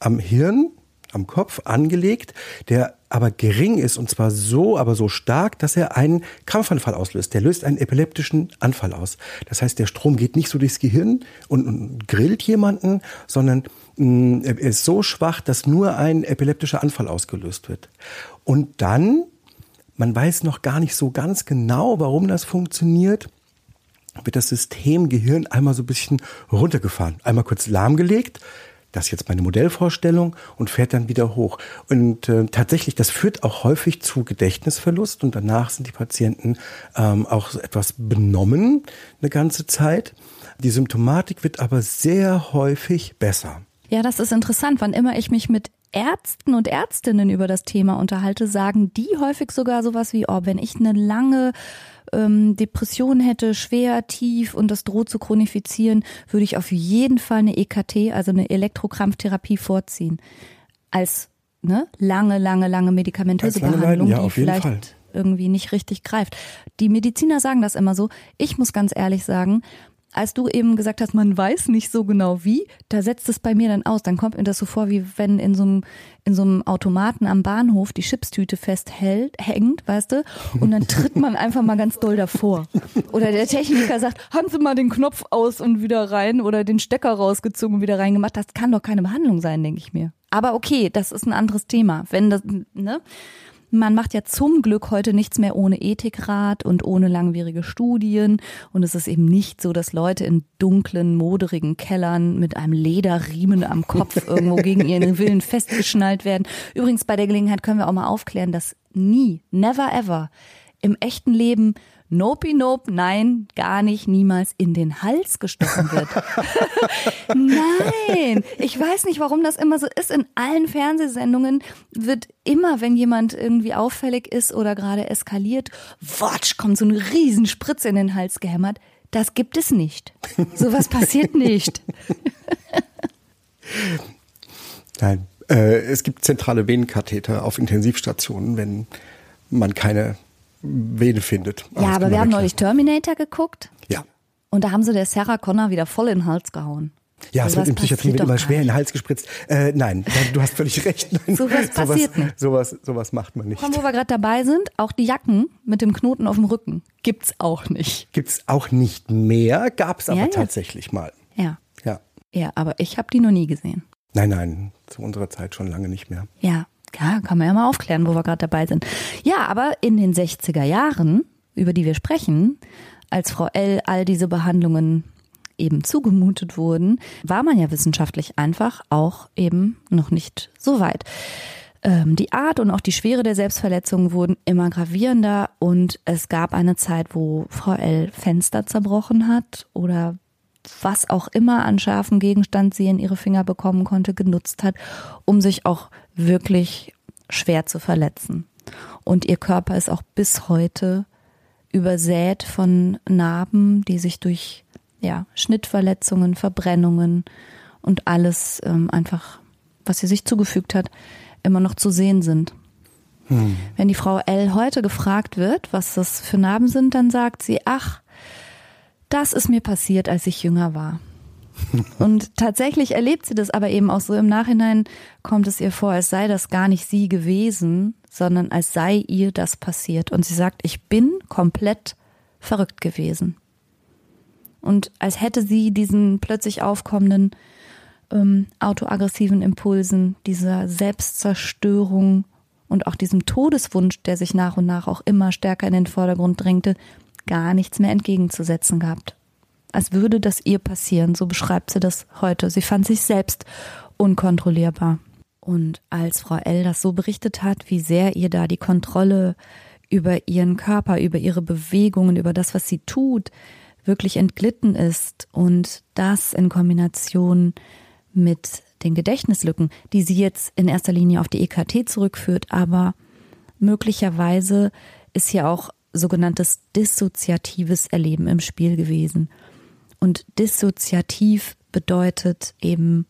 am Hirn am Kopf angelegt, der aber gering ist und zwar so, aber so stark, dass er einen Krampfanfall auslöst. Der löst einen epileptischen Anfall aus. Das heißt, der Strom geht nicht so durchs Gehirn und, und grillt jemanden, sondern mh, mm, er ist so schwach, dass nur ein epileptischer Anfall ausgelöst wird. Und dann, man weiß noch gar nicht so ganz genau, warum das funktioniert, wird das System Gehirn einmal so ein bisschen runtergefahren, einmal kurz lahmgelegt, das ist jetzt meine Modellvorstellung und fährt dann wieder hoch. Und äh, tatsächlich, das führt auch häufig zu Gedächtnisverlust und danach sind die Patienten ähm, auch etwas benommen eine ganze Zeit. Die Symptomatik wird aber sehr häufig besser. Ja, das ist interessant. Wann immer ich mich mit Ärzten und Ärztinnen über das Thema unterhalte, sagen die häufig sogar sowas wie, oh, wenn ich eine lange ähm, Depression hätte, schwer, tief und das droht zu chronifizieren, würde ich auf jeden Fall eine EKT, also eine Elektrokrampftherapie vorziehen. Als ne, lange, lange, lange medikamentöse lange Behandlung, ja, die vielleicht Fall. irgendwie nicht richtig greift. Die Mediziner sagen das immer so. Ich muss ganz ehrlich sagen, als du eben gesagt hast, man weiß nicht so genau wie, da setzt es bei mir dann aus. Dann kommt mir das so vor, wie wenn in so einem, in so einem Automaten am Bahnhof die Chipstüte festhält, hängt, weißt du, und dann tritt man einfach mal ganz doll davor. Oder der Techniker sagt, haben Sie mal den Knopf aus und wieder rein oder den Stecker rausgezogen und wieder reingemacht. Das kann doch keine Behandlung sein, denke ich mir. Aber okay, das ist ein anderes Thema. Wenn das, ne? Man macht ja zum Glück heute nichts mehr ohne Ethikrat und ohne langwierige Studien. Und es ist eben nicht so, dass Leute in dunklen, moderigen Kellern mit einem Lederriemen am Kopf irgendwo gegen ihren Willen festgeschnallt werden. Übrigens, bei der Gelegenheit können wir auch mal aufklären, dass nie, never ever im echten Leben Nopi Nope, nein, gar nicht, niemals in den Hals gestochen wird. nein, ich weiß nicht, warum das immer so ist. In allen Fernsehsendungen wird immer, wenn jemand irgendwie auffällig ist oder gerade eskaliert, watsch, kommt so eine Riesenspritze in den Hals gehämmert. Das gibt es nicht. Sowas passiert nicht. Nein, äh, es gibt zentrale Venenkatheter auf Intensivstationen, wenn man keine Vene findet. Ja, aber wir haben neulich Terminator geguckt. Ja. Und da haben sie der Sarah Connor wieder voll in den Hals gehauen. Ja, es wird in Psychiatrie immer schwer in den Hals gespritzt. Äh, nein, du hast völlig recht. Nein, sowas passiert nicht. Sowas, sowas macht man nicht. Komm, wo wir gerade dabei sind, auch die Jacken mit dem Knoten auf dem Rücken gibt's auch nicht. Gibt's auch nicht mehr, gab's aber ja, tatsächlich mal. Ja. Ja. Ja, aber ich habe die noch nie gesehen. Nein, nein, zu unserer Zeit schon lange nicht mehr. Ja, ja, kann man ja mal aufklären, wo wir gerade dabei sind. Ja, aber in den 60er Jahren, über die wir sprechen, als Frau L all diese Behandlungen eben zugemutet wurden, war man ja wissenschaftlich einfach auch eben noch nicht so weit. Ähm, die Art und auch die Schwere der Selbstverletzungen wurden immer gravierender und es gab eine Zeit, wo Frau L Fenster zerbrochen hat oder was auch immer an scharfen Gegenstand sie in ihre Finger bekommen konnte, genutzt hat, um sich auch wirklich schwer zu verletzen. Und ihr Körper ist auch bis heute übersät von Narben, die sich durch ja, Schnittverletzungen, Verbrennungen und alles ähm, einfach, was sie sich zugefügt hat, immer noch zu sehen sind. Hm. Wenn die Frau L heute gefragt wird, was das für Narben sind, dann sagt sie, ach, das ist mir passiert, als ich jünger war. Und tatsächlich erlebt sie das aber eben auch so. Im Nachhinein kommt es ihr vor, als sei das gar nicht sie gewesen, sondern als sei ihr das passiert. Und sie sagt, ich bin komplett verrückt gewesen. Und als hätte sie diesen plötzlich aufkommenden ähm, autoaggressiven Impulsen, dieser Selbstzerstörung und auch diesem Todeswunsch, der sich nach und nach auch immer stärker in den Vordergrund drängte, gar nichts mehr entgegenzusetzen gehabt. Als würde das ihr passieren, so beschreibt sie das heute. Sie fand sich selbst unkontrollierbar. Und als Frau L das so berichtet hat, wie sehr ihr da die Kontrolle über ihren Körper, über ihre Bewegungen, über das, was sie tut, wirklich entglitten ist und das in Kombination mit den Gedächtnislücken, die sie jetzt in erster Linie auf die EKT zurückführt, aber möglicherweise ist hier auch sogenanntes dissoziatives Erleben im Spiel gewesen. Und dissoziativ bedeutet eben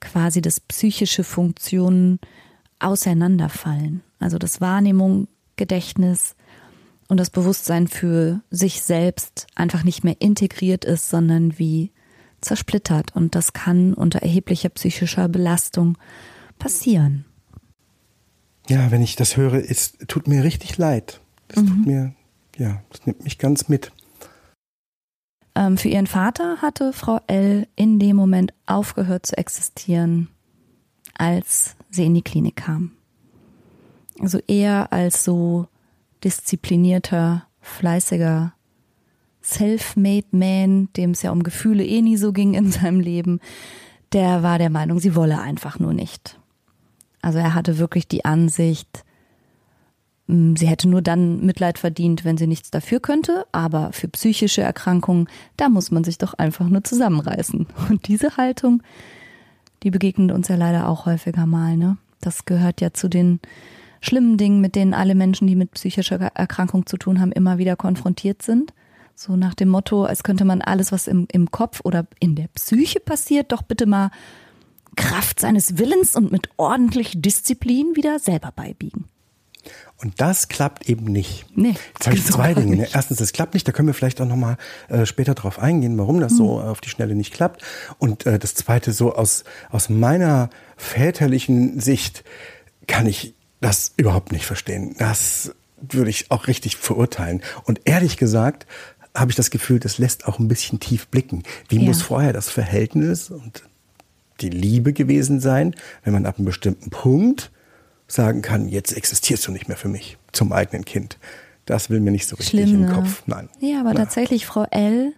quasi, dass psychische Funktionen auseinanderfallen. Also das Wahrnehmung, Gedächtnis und das Bewusstsein für sich selbst einfach nicht mehr integriert ist, sondern wie zersplittert. Und das kann unter erheblicher psychischer Belastung passieren. Ja, wenn ich das höre, es tut mir richtig leid. Es mhm. tut mir, ja, es nimmt mich ganz mit. Ähm, für ihren Vater hatte Frau L. in dem Moment aufgehört zu existieren, als sie in die Klinik kam. Also er als so disziplinierter, fleißiger, self-made Man, dem es ja um Gefühle eh nie so ging in seinem Leben, der war der Meinung, sie wolle einfach nur nicht. Also er hatte wirklich die Ansicht, sie hätte nur dann Mitleid verdient, wenn sie nichts dafür könnte, aber für psychische Erkrankungen, da muss man sich doch einfach nur zusammenreißen. Und diese Haltung, die begegnet uns ja leider auch häufiger mal, ne? Das gehört ja zu den schlimmen Dingen, mit denen alle Menschen, die mit psychischer Erkrankung zu tun haben, immer wieder konfrontiert sind. So nach dem Motto, als könnte man alles, was im, im Kopf oder in der Psyche passiert, doch bitte mal Kraft seines Willens und mit ordentlich Disziplin wieder selber beibiegen. Und das klappt eben nicht. Nee, Jetzt habe ich zwei Dinge. Ne? Erstens, das klappt nicht. Da können wir vielleicht auch nochmal äh, später drauf eingehen, warum das mhm. so auf die Schnelle nicht klappt. Und äh, das Zweite, so aus, aus meiner väterlichen Sicht kann ich das überhaupt nicht verstehen. Das würde ich auch richtig verurteilen. Und ehrlich gesagt habe ich das Gefühl, das lässt auch ein bisschen tief blicken. Wie ja. muss vorher das Verhältnis und die Liebe gewesen sein, wenn man ab einem bestimmten Punkt sagen kann, jetzt existierst du nicht mehr für mich zum eigenen Kind. Das will mir nicht so richtig Schlimm, im ne? Kopf. Nein. Ja, aber Na. tatsächlich, Frau L.,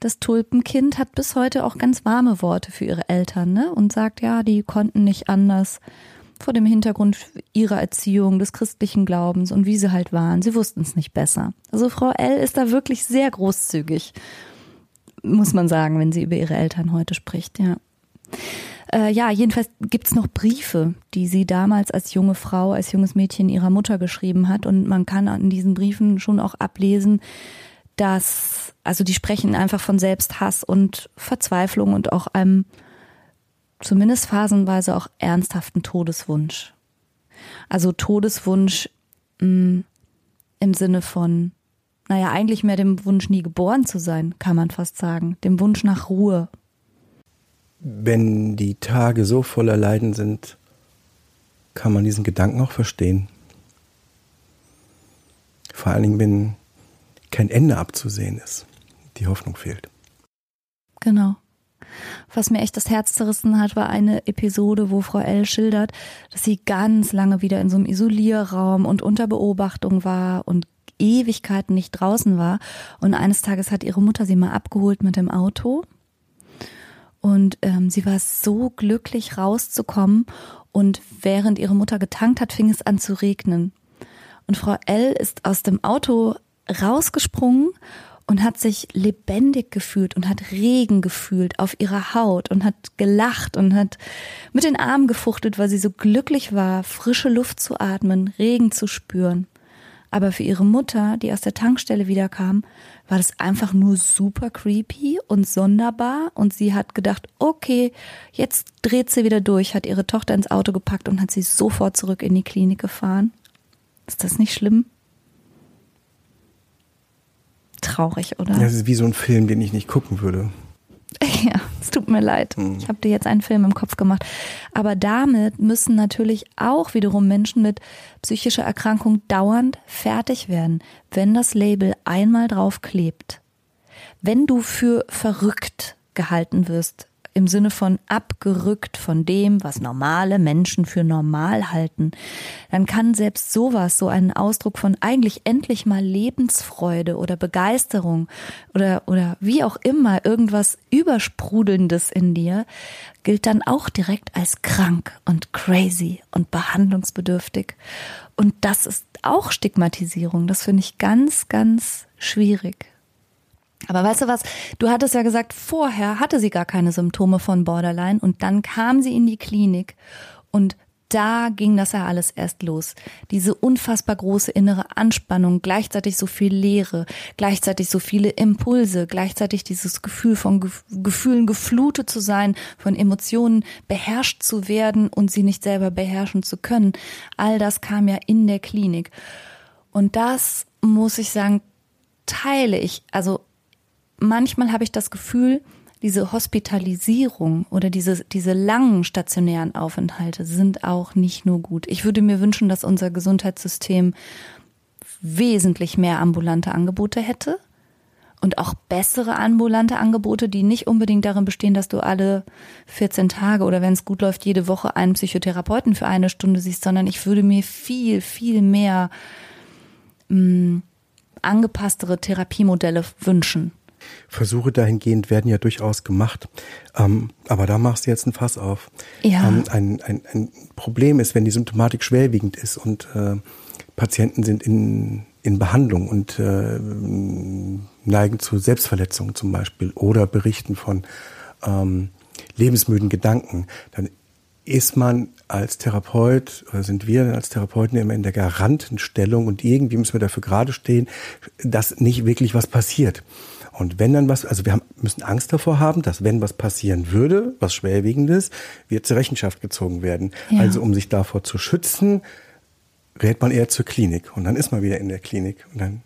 das Tulpenkind, hat bis heute auch ganz warme Worte für ihre Eltern, ne? Und sagt, ja, die konnten nicht anders vor dem Hintergrund ihrer Erziehung, des christlichen Glaubens und wie sie halt waren. Sie wussten es nicht besser. Also Frau L. ist da wirklich sehr großzügig, muss man sagen, wenn sie über ihre Eltern heute spricht, ja. Äh, ja, jedenfalls gibt's noch Briefe, die sie damals als junge Frau, als junges Mädchen ihrer Mutter geschrieben hat. Und man kann an diesen Briefen schon auch ablesen, dass, also die sprechen einfach von Selbsthass und Verzweiflung und auch einem zumindest phasenweise auch ernsthaften Todeswunsch. Also Todeswunsch mh, mm, im Sinne von, naja, eigentlich mehr dem Wunsch, nie geboren zu sein, kann man fast sagen. Dem Wunsch nach Ruhe, wenn die Tage so voller Leiden sind, kann man diesen Gedanken auch verstehen. Vor allen Dingen, wenn kein Ende abzusehen ist, die Hoffnung fehlt. Genau. Was mir echt das Herz zerrissen hat, war eine Episode, wo Frau L. schildert, dass sie ganz lange wieder in so einem Isolierraum und unter Beobachtung war und Ewigkeiten nicht draußen war. Und eines Tages hat ihre Mutter sie mal abgeholt mit dem Auto und ähm, sie war so glücklich rauszukommen. Und während ihre Mutter getankt hat, fing es an zu regnen. Und Frau L ist aus dem Auto rausgesprungen und hat sich lebendig gefühlt und hat Regen gefühlt auf ihrer Haut und hat gelacht und hat mit den Armen gefuchtet, weil sie so glücklich war, frische Luft zu atmen, Regen zu spüren. Aber für ihre Mutter, die aus der Tankstelle wiederkam, war das einfach nur super creepy und sonderbar. Und sie hat gedacht, okay, jetzt dreht sie wieder durch, hat ihre Tochter ins Auto gepackt und hat sie sofort zurück in die Klinik gefahren. Ist das nicht schlimm? Traurig, oder? Das ist wie so ein Film, den ich nicht gucken würde. Ja, es tut mir leid. Mhm. Ich habe dir jetzt einen Film im Kopf gemacht. Aber damit müssen natürlich auch wiederum Menschen mit psychischer Erkrankung dauernd fertig werden, wenn das Label einmal draufklebt. Wenn du für verrückt gehalten wirst, im Sinne von abgerückt von dem, was normale Menschen für normal halten, dann kann selbst sowas, so einen Ausdruck von eigentlich endlich mal Lebensfreude oder Begeisterung oder, oder wie auch immer irgendwas Übersprudelndes in dir, gilt dann auch direkt als krank und crazy und behandlungsbedürftig. Und das ist auch Stigmatisierung. Das finde ich ganz, ganz schwierig. Aber weißt du was? Du hattest ja gesagt, vorher hatte sie gar keine Symptome von Borderline und dann kam sie in die Klinik und da ging das ja alles erst los. Diese unfassbar große innere Anspannung, gleichzeitig so viel Leere, gleichzeitig so viele Impulse, gleichzeitig dieses Gefühl von Ge Gefühlen geflutet zu sein, von Emotionen beherrscht zu werden und sie nicht selber beherrschen zu können. All das kam ja in der Klinik. Und das muss ich sagen, teile ich, also manchmal habe ich das Gefühl, diese Hospitalisierung oder diese, diese langen stationären Aufenthalte sind auch nicht nur gut. Ich würde mir wünschen, dass unser Gesundheitssystem wesentlich mehr ambulante Angebote hätte und auch bessere ambulante Angebote, die nicht unbedingt darin bestehen, dass du alle 14 Tage oder wenn es gut läuft, jede Woche einen Psychotherapeuten für eine Stunde siehst, sondern ich würde mir viel, viel mehr mh, mm, angepasstere Therapiemodelle wünschen. Versuche dahingehend werden ja durchaus gemacht. Ähm, aber da machst du jetzt ein Fass auf. Ja. Ähm, ein, ein, ein Problem ist, wenn die Symptomatik schwerwiegend ist und äh, Patienten sind in, in Behandlung und äh, neigen zu Selbstverletzungen zum Beispiel oder berichten von ähm, lebensmüden Gedanken, dann ist man als Therapeut oder sind wir als Therapeuten immer in der Garantenstellung und irgendwie müssen wir dafür gerade stehen, dass nicht wirklich was passiert. Und wenn dann was, also wir haben, müssen Angst davor haben, dass wenn was passieren würde, was schwerwiegendes, wir zur Rechenschaft gezogen werden. Ja. Also um sich davor zu schützen, rät man eher zur Klinik und dann ist man wieder in der Klinik und dann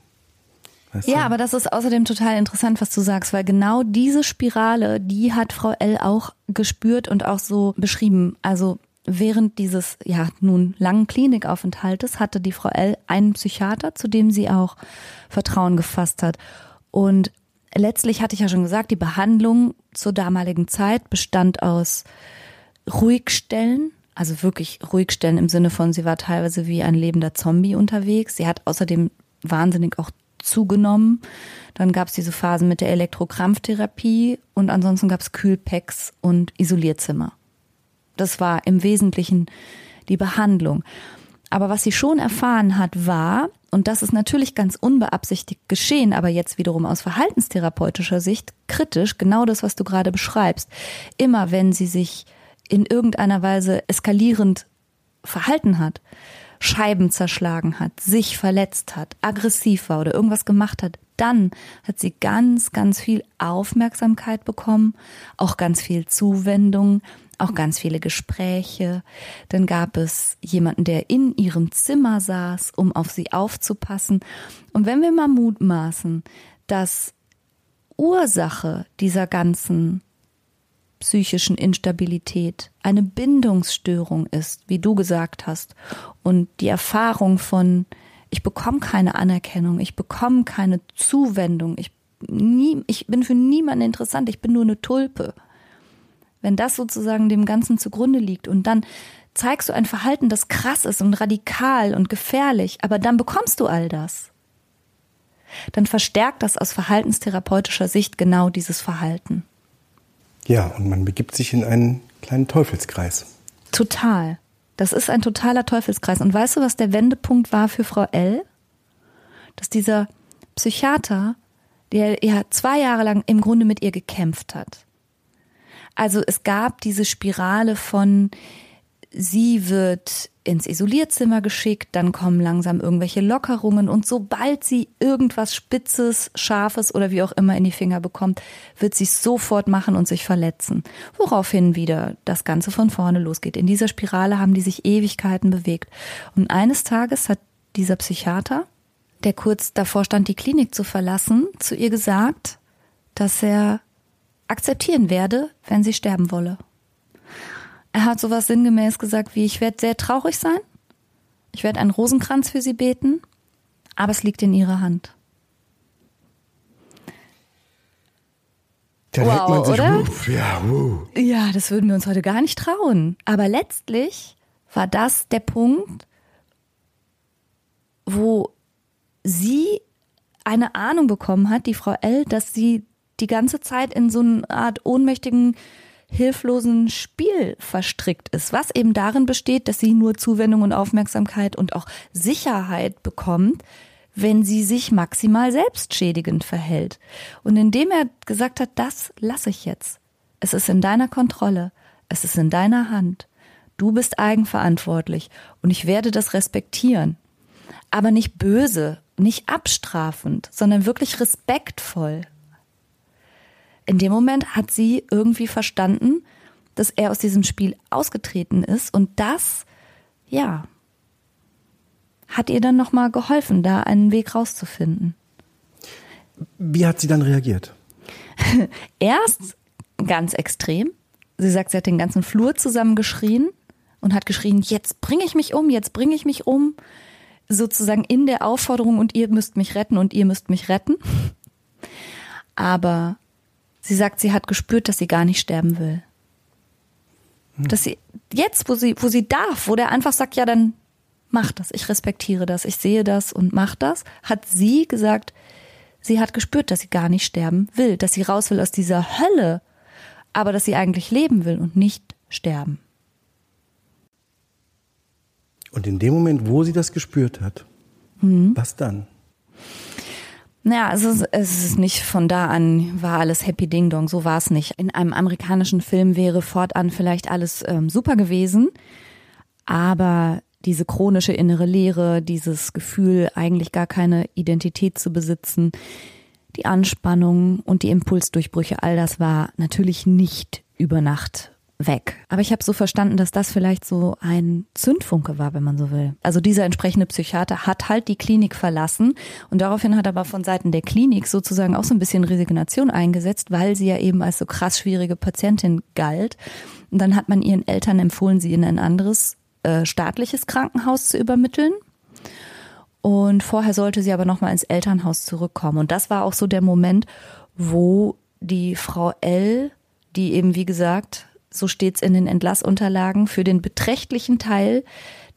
Weißt ja, du? aber das ist außerdem total interessant, was du sagst, weil genau diese Spirale, die hat Frau L auch gespürt und auch so beschrieben. Also während dieses ja nun langen Klinikaufenthaltes hatte die Frau L einen Psychiater, zu dem sie auch Vertrauen gefasst hat. Und letztlich hatte ich ja schon gesagt, die Behandlung zur damaligen Zeit bestand aus Ruhigstellen, also wirklich Ruhigstellen im Sinne von, sie war teilweise wie ein lebender Zombie unterwegs. Sie hat außerdem wahnsinnig auch zugenommen. Dann gab es diese Phasen mit der Elektrokrampftherapie und ansonsten gab es Kühlpacks und Isolierzimmer. Das war im Wesentlichen die Behandlung. Aber was sie schon erfahren hat, war, und das ist natürlich ganz unbeabsichtigt geschehen, aber jetzt wiederum aus verhaltenstherapeutischer Sicht kritisch, genau das, was du gerade beschreibst. Immer wenn sie sich in irgendeiner Weise eskalierend verhalten hat, Scheiben zerschlagen hat, sich verletzt hat, aggressiv war oder irgendwas gemacht hat, dann hat sie ganz, ganz viel Aufmerksamkeit bekommen, auch ganz viel Zuwendung, auch ganz viele Gespräche. Dann gab es jemanden, der in ihrem Zimmer saß, um auf sie aufzupassen. Und wenn wir mal mutmaßen, dass Ursache dieser ganzen psychischen Instabilität eine Bindungsstörung ist, wie du gesagt hast, und die Erfahrung von, ich bekomme keine Anerkennung, ich bekomme keine Zuwendung, ich, nie, ich bin für niemanden interessant, ich bin nur eine Tulpe wenn das sozusagen dem Ganzen zugrunde liegt und dann zeigst du ein Verhalten, das krass ist und radikal und gefährlich, aber dann bekommst du all das. Dann verstärkt das aus verhaltenstherapeutischer Sicht genau dieses Verhalten. Ja, und man begibt sich in einen kleinen Teufelskreis. Total. Das ist ein totaler Teufelskreis. Und weißt du, was der Wendepunkt war für Frau L? Dass dieser Psychiater, der ja zwei Jahre lang im Grunde mit ihr gekämpft hat, also es gab diese Spirale von, sie wird ins Isolierzimmer geschickt, dann kommen langsam irgendwelche Lockerungen und sobald sie irgendwas Spitzes, Scharfes oder wie auch immer in die Finger bekommt, wird sie es sofort machen und sich verletzen. Woraufhin wieder das Ganze von vorne losgeht. In dieser Spirale haben die sich Ewigkeiten bewegt. Und eines Tages hat dieser Psychiater, der kurz davor stand, die Klinik zu verlassen, zu ihr gesagt, dass er akzeptieren werde, wenn sie sterben wolle. Er hat sowas sinngemäß gesagt wie, ich werde sehr traurig sein, ich werde einen Rosenkranz für sie beten, aber es liegt in ihrer Hand. Dann wow, man sich, oder? Wuff, ja, wuh. ja, das würden wir uns heute gar nicht trauen. Aber letztlich war das der Punkt, wo sie eine Ahnung bekommen hat, die Frau L., dass sie die ganze Zeit in so eine Art ohnmächtigen, hilflosen Spiel verstrickt ist, was eben darin besteht, dass sie nur Zuwendung und Aufmerksamkeit und auch Sicherheit bekommt, wenn sie sich maximal selbstschädigend verhält. Und indem er gesagt hat, das lasse ich jetzt. Es ist in deiner Kontrolle. Es ist in deiner Hand. Du bist eigenverantwortlich und ich werde das respektieren. Aber nicht böse, nicht abstrafend, sondern wirklich respektvoll in dem Moment hat sie irgendwie verstanden, dass er aus diesem Spiel ausgetreten ist und das, ja, hat ihr dann nochmal geholfen, da einen Weg rauszufinden. Wie hat sie dann reagiert? Erst ganz extrem. Sie sagt, sie hat den ganzen Flur zusammengeschrien und hat geschrien, jetzt bringe ich mich um, jetzt bringe ich mich um. Sozusagen in der Aufforderung und ihr müsst mich retten und ihr müsst mich retten. Aber sie sagt, sie hat gespürt, dass sie gar nicht sterben will. Dass sie jetzt, wo sie, wo sie darf, wo der einfach sagt, ja, dann mach das, ich respektiere das, ich sehe das und mach das, hat sie gesagt, sie hat gespürt, dass sie gar nicht sterben will, dass sie raus will aus dieser Hölle, aber dass sie eigentlich leben will und nicht sterben. Und in dem Moment, wo sie das gespürt hat, mhm. was dann? Naja, also es ist nicht von da an war alles Happy Ding Dong, so war es nicht. In einem amerikanischen Film wäre fortan vielleicht alles ähm, super gewesen, aber diese chronische innere Leere, dieses Gefühl, eigentlich gar keine Identität zu besitzen, die Anspannung und die Impulsdurchbrüche, all das war natürlich nicht über Nacht weg. Aber ich habe so verstanden, dass das vielleicht so ein Zündfunke war, wenn man so will. Also dieser entsprechende Psychiater hat halt die Klinik verlassen und daraufhin hat aber von Seiten der Klinik sozusagen auch so ein bisschen Resignation eingesetzt, weil sie ja eben als so krass schwierige Patientin galt. Und dann hat man ihren Eltern empfohlen, sie in ein anderes äh, staatliches Krankenhaus zu übermitteln. Und vorher sollte sie aber nochmal ins Elternhaus zurückkommen. Und das war auch so der Moment, wo die Frau L, die eben, wie gesagt, so steht's in den Entlassunterlagen, für den beträchtlichen Teil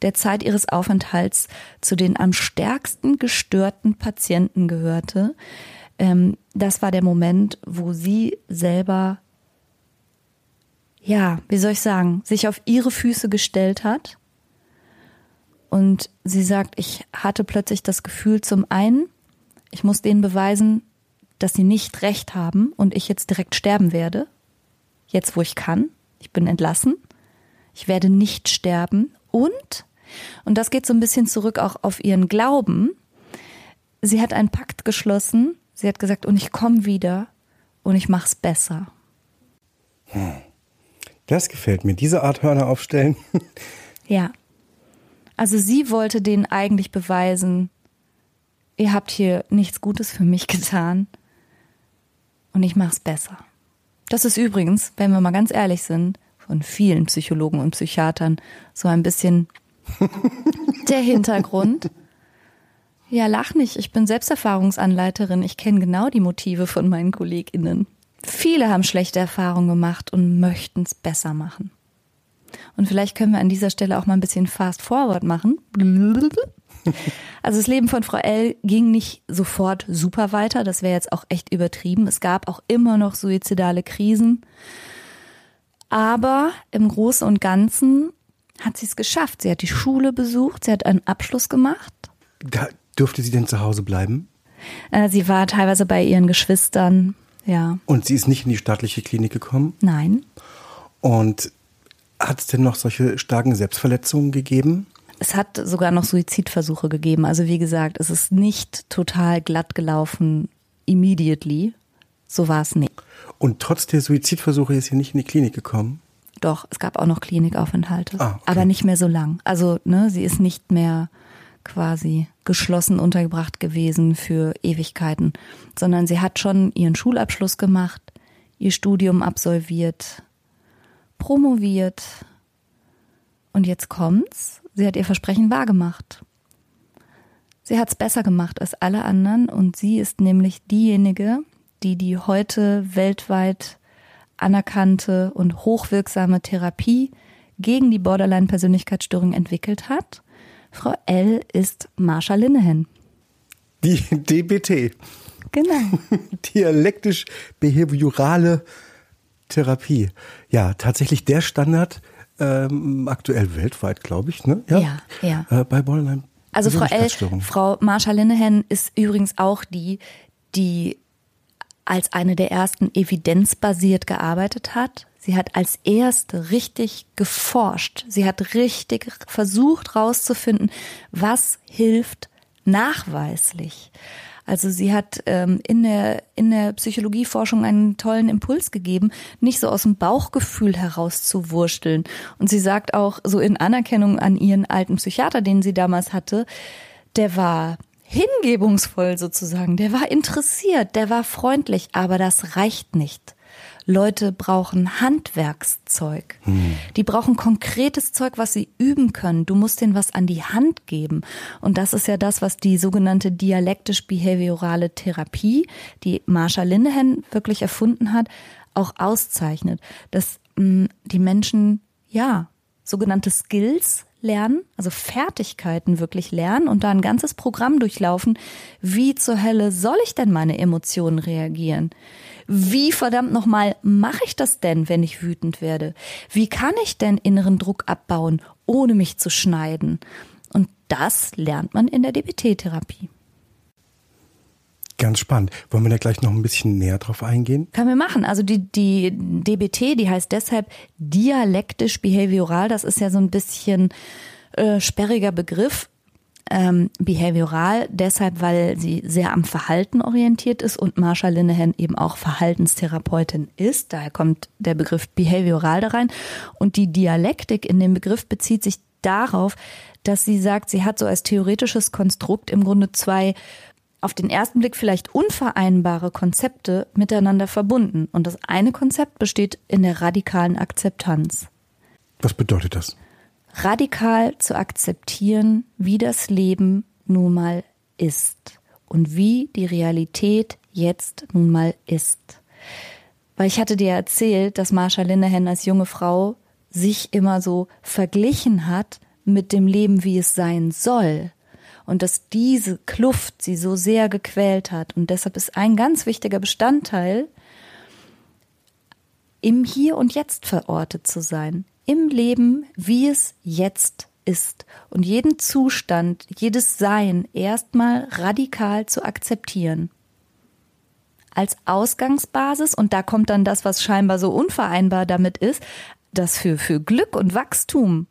der Zeit ihres Aufenthalts zu den am stärksten gestörten Patienten gehörte. Ähm, das war der Moment, wo sie selber, ja, wie soll ich sagen, sich auf ihre Füße gestellt hat. Und sie sagt, ich hatte plötzlich das Gefühl, zum einen, ich muss denen beweisen, dass sie nicht recht haben und ich jetzt direkt sterben werde, jetzt wo ich kann ich bin entlassen, ich werde nicht sterben und, und das geht so ein bisschen zurück auch auf ihren Glauben, sie hat einen Pakt geschlossen, sie hat gesagt, und ich komme wieder und ich mach's besser. Hm. Das gefällt mir, diese Art Hörner aufstellen. ja. Also sie wollte denen eigentlich beweisen, ihr habt hier nichts Gutes für mich getan und ich mach's besser. Das ist übrigens, wenn wir mal ganz ehrlich sind, von vielen Psychologen und Psychiatern so ein bisschen der Hintergrund. Ja, lach nicht. Ich bin Selbsterfahrungsanleiterin. Ich kenne genau die Motive von meinen KollegInnen. Viele haben schlechte Erfahrungen gemacht und möchten es besser machen. Und vielleicht können wir an dieser Stelle auch mal ein bisschen fast forward machen. Also das Leben von Frau L ging nicht sofort super weiter, das wäre jetzt auch echt übertrieben. Es gab auch immer noch suizidale Krisen. Aber im Großen und Ganzen hat sie es geschafft. Sie hat die Schule besucht, sie hat einen Abschluss gemacht. Da durfte sie denn zu Hause bleiben? Äh, sie war teilweise bei ihren Geschwistern, ja. Und sie ist nicht in die staatliche Klinik gekommen? Nein. Und hat es denn noch solche starken Selbstverletzungen gegeben? Es hat sogar noch Suizidversuche gegeben. Also wie gesagt, es ist nicht total glatt gelaufen immediately. So war es nicht. Und trotz der Suizidversuche ist sie nicht in die Klinik gekommen? Doch, es gab auch noch Klinikaufenthalte. Ah, okay. Aber nicht mehr so lang. Also, ne, sie ist nicht mehr quasi geschlossen untergebracht gewesen für Ewigkeiten, sondern sie hat schon ihren Schulabschluss gemacht, ihr Studium absolviert, promoviert. Und jetzt kommt's. Sie hat ihr Versprechen wahrgemacht. Sie hat's besser gemacht als alle anderen und sie ist nämlich diejenige, die die heute weltweit anerkannte und hochwirksame Therapie gegen die Borderline-Persönlichkeitsstörung entwickelt hat. Frau L. ist Marsha Linehan. Die DBT. Genau. Dialektisch-behaviorale Therapie. Ja, tatsächlich der Standard ähm, aktuell weltweit, glaube ich. Ne? Ja, ja. ja. Äh, bei Borderline. Also Frau L, Frau Marsha Linehan ist übrigens auch die, die als eine der ersten evidenzbasiert gearbeitet hat. Sie hat als erste richtig geforscht. Sie hat richtig versucht herauszufinden, was hilft nachweislich. Also sie hat ähm, in der in der Psychologieforschung einen tollen Impuls gegeben, nicht so aus dem Bauchgefühl heraus zu wursteln. Und sie sagt auch so in Anerkennung an ihren alten Psychiater, den sie damals hatte, der war hingebungsvoll sozusagen, der war interessiert, der war freundlich, aber das reicht nicht. Leute brauchen Handwerkszeug. Hm. Die brauchen konkretes Zeug, was sie üben können. Du musst denen was an die Hand geben. Und das ist ja das, was die sogenannte dialektisch-behaviorale Therapie, die Marsha Linehan wirklich erfunden hat, auch auszeichnet. Dass mh, hm, die Menschen, ja, sogenannte Skills lernen, also Fertigkeiten wirklich lernen und da ein ganzes Programm durchlaufen. Wie zur Hölle soll ich denn meine Emotionen reagieren? Wie verdammt nochmal mache ich das denn, wenn ich wütend werde? Wie kann ich denn inneren Druck abbauen, ohne mich zu schneiden? Und das lernt man in der DBT-Therapie. Ganz spannend. Wollen wir da gleich noch ein bisschen näher drauf eingehen? Können wir machen. Also die, die DBT, die heißt deshalb dialektisch behavioral. Das ist ja so ein bisschen äh, sperriger Begriff. Ähm, behavioral deshalb, weil sie sehr am Verhalten orientiert ist und Marsha Linehan eben auch Verhaltenstherapeutin ist. Daher kommt der Begriff behavioral da rein. Und die Dialektik in dem Begriff bezieht sich darauf, dass sie sagt, sie hat so als theoretisches Konstrukt im Grunde zwei auf den ersten Blick vielleicht unvereinbare Konzepte miteinander verbunden. Und das eine Konzept besteht in der radikalen Akzeptanz. Was bedeutet das? Radikal zu akzeptieren, wie das Leben nun mal ist und wie die Realität jetzt nun mal ist. Weil ich hatte dir erzählt, dass Marsha Linehan als junge Frau sich immer so verglichen hat mit dem Leben, wie es sein soll und dass diese Kluft sie so sehr gequält hat. Und deshalb ist ein ganz wichtiger Bestandteil, im Hier und Jetzt verortet zu sein, im Leben, wie es jetzt ist und jeden Zustand, jedes Sein erstmal radikal zu akzeptieren. Als Ausgangsbasis, und da kommt dann das, was scheinbar so unvereinbar damit ist, dass für, für Glück und Wachstum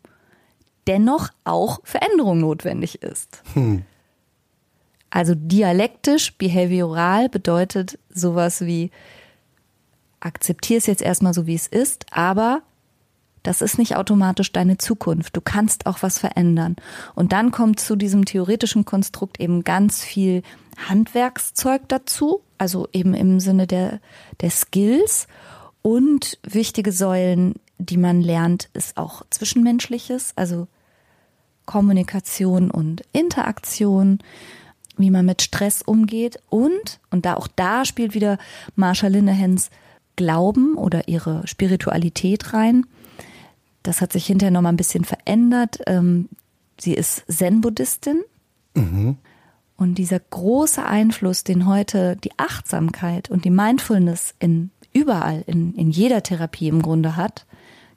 dennoch auch Veränderung notwendig ist. Hm. Also dialektisch, behavioral bedeutet sowas wie, akzeptier es jetzt erstmal so, wie es ist, aber das ist nicht automatisch deine Zukunft. Du kannst auch was verändern. Und dann kommt zu diesem theoretischen Konstrukt eben ganz viel Handwerkszeug dazu, also eben im Sinne der, der Skills und wichtige Säulen die man lernt, ist auch Zwischenmenschliches, also Kommunikation und Interaktion, wie man mit Stress umgeht und, und da auch da spielt wieder Marsha Linnehens Glauben oder ihre Spiritualität rein. Das hat sich hinterher nochmal ein bisschen verändert. Ähm, sie ist Zen-Buddhistin. Mhm. Und dieser große Einfluss, den heute die Achtsamkeit und die Mindfulness in überall, in, in jeder Therapie im Grunde hat,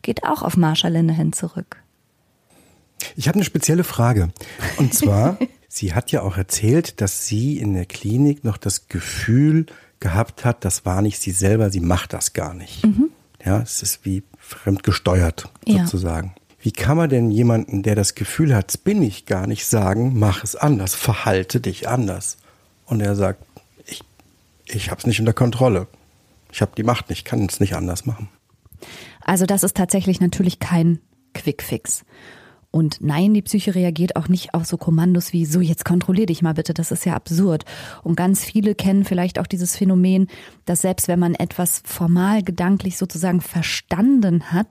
geht auch auf Marsha Linehan zurück. Ich habe eine spezielle Frage. Und zwar, sie hat ja auch erzählt, dass sie in der Klinik noch das Gefühl gehabt hat, das war nicht sie selber, sie macht das gar nicht. Mhm. Ja, es ist wie fremdgesteuert sozusagen. Ja. Wie kann man denn jemanden, der das Gefühl hat, das bin ich gar nicht, sagen, mach es anders, verhalte dich anders? Und er sagt, ich, ich habe es nicht unter Kontrolle. Ich habe die Macht nicht, kann es nicht anders machen. Also das ist tatsächlich natürlich kein Quickfix. Und nein, die Psyche reagiert auch nicht auf so Kommandos wie so, jetzt kontrollier dich mal bitte, das ist ja absurd. Und ganz viele kennen vielleicht auch dieses Phänomen, dass selbst wenn man etwas formal gedanklich sozusagen verstanden hat,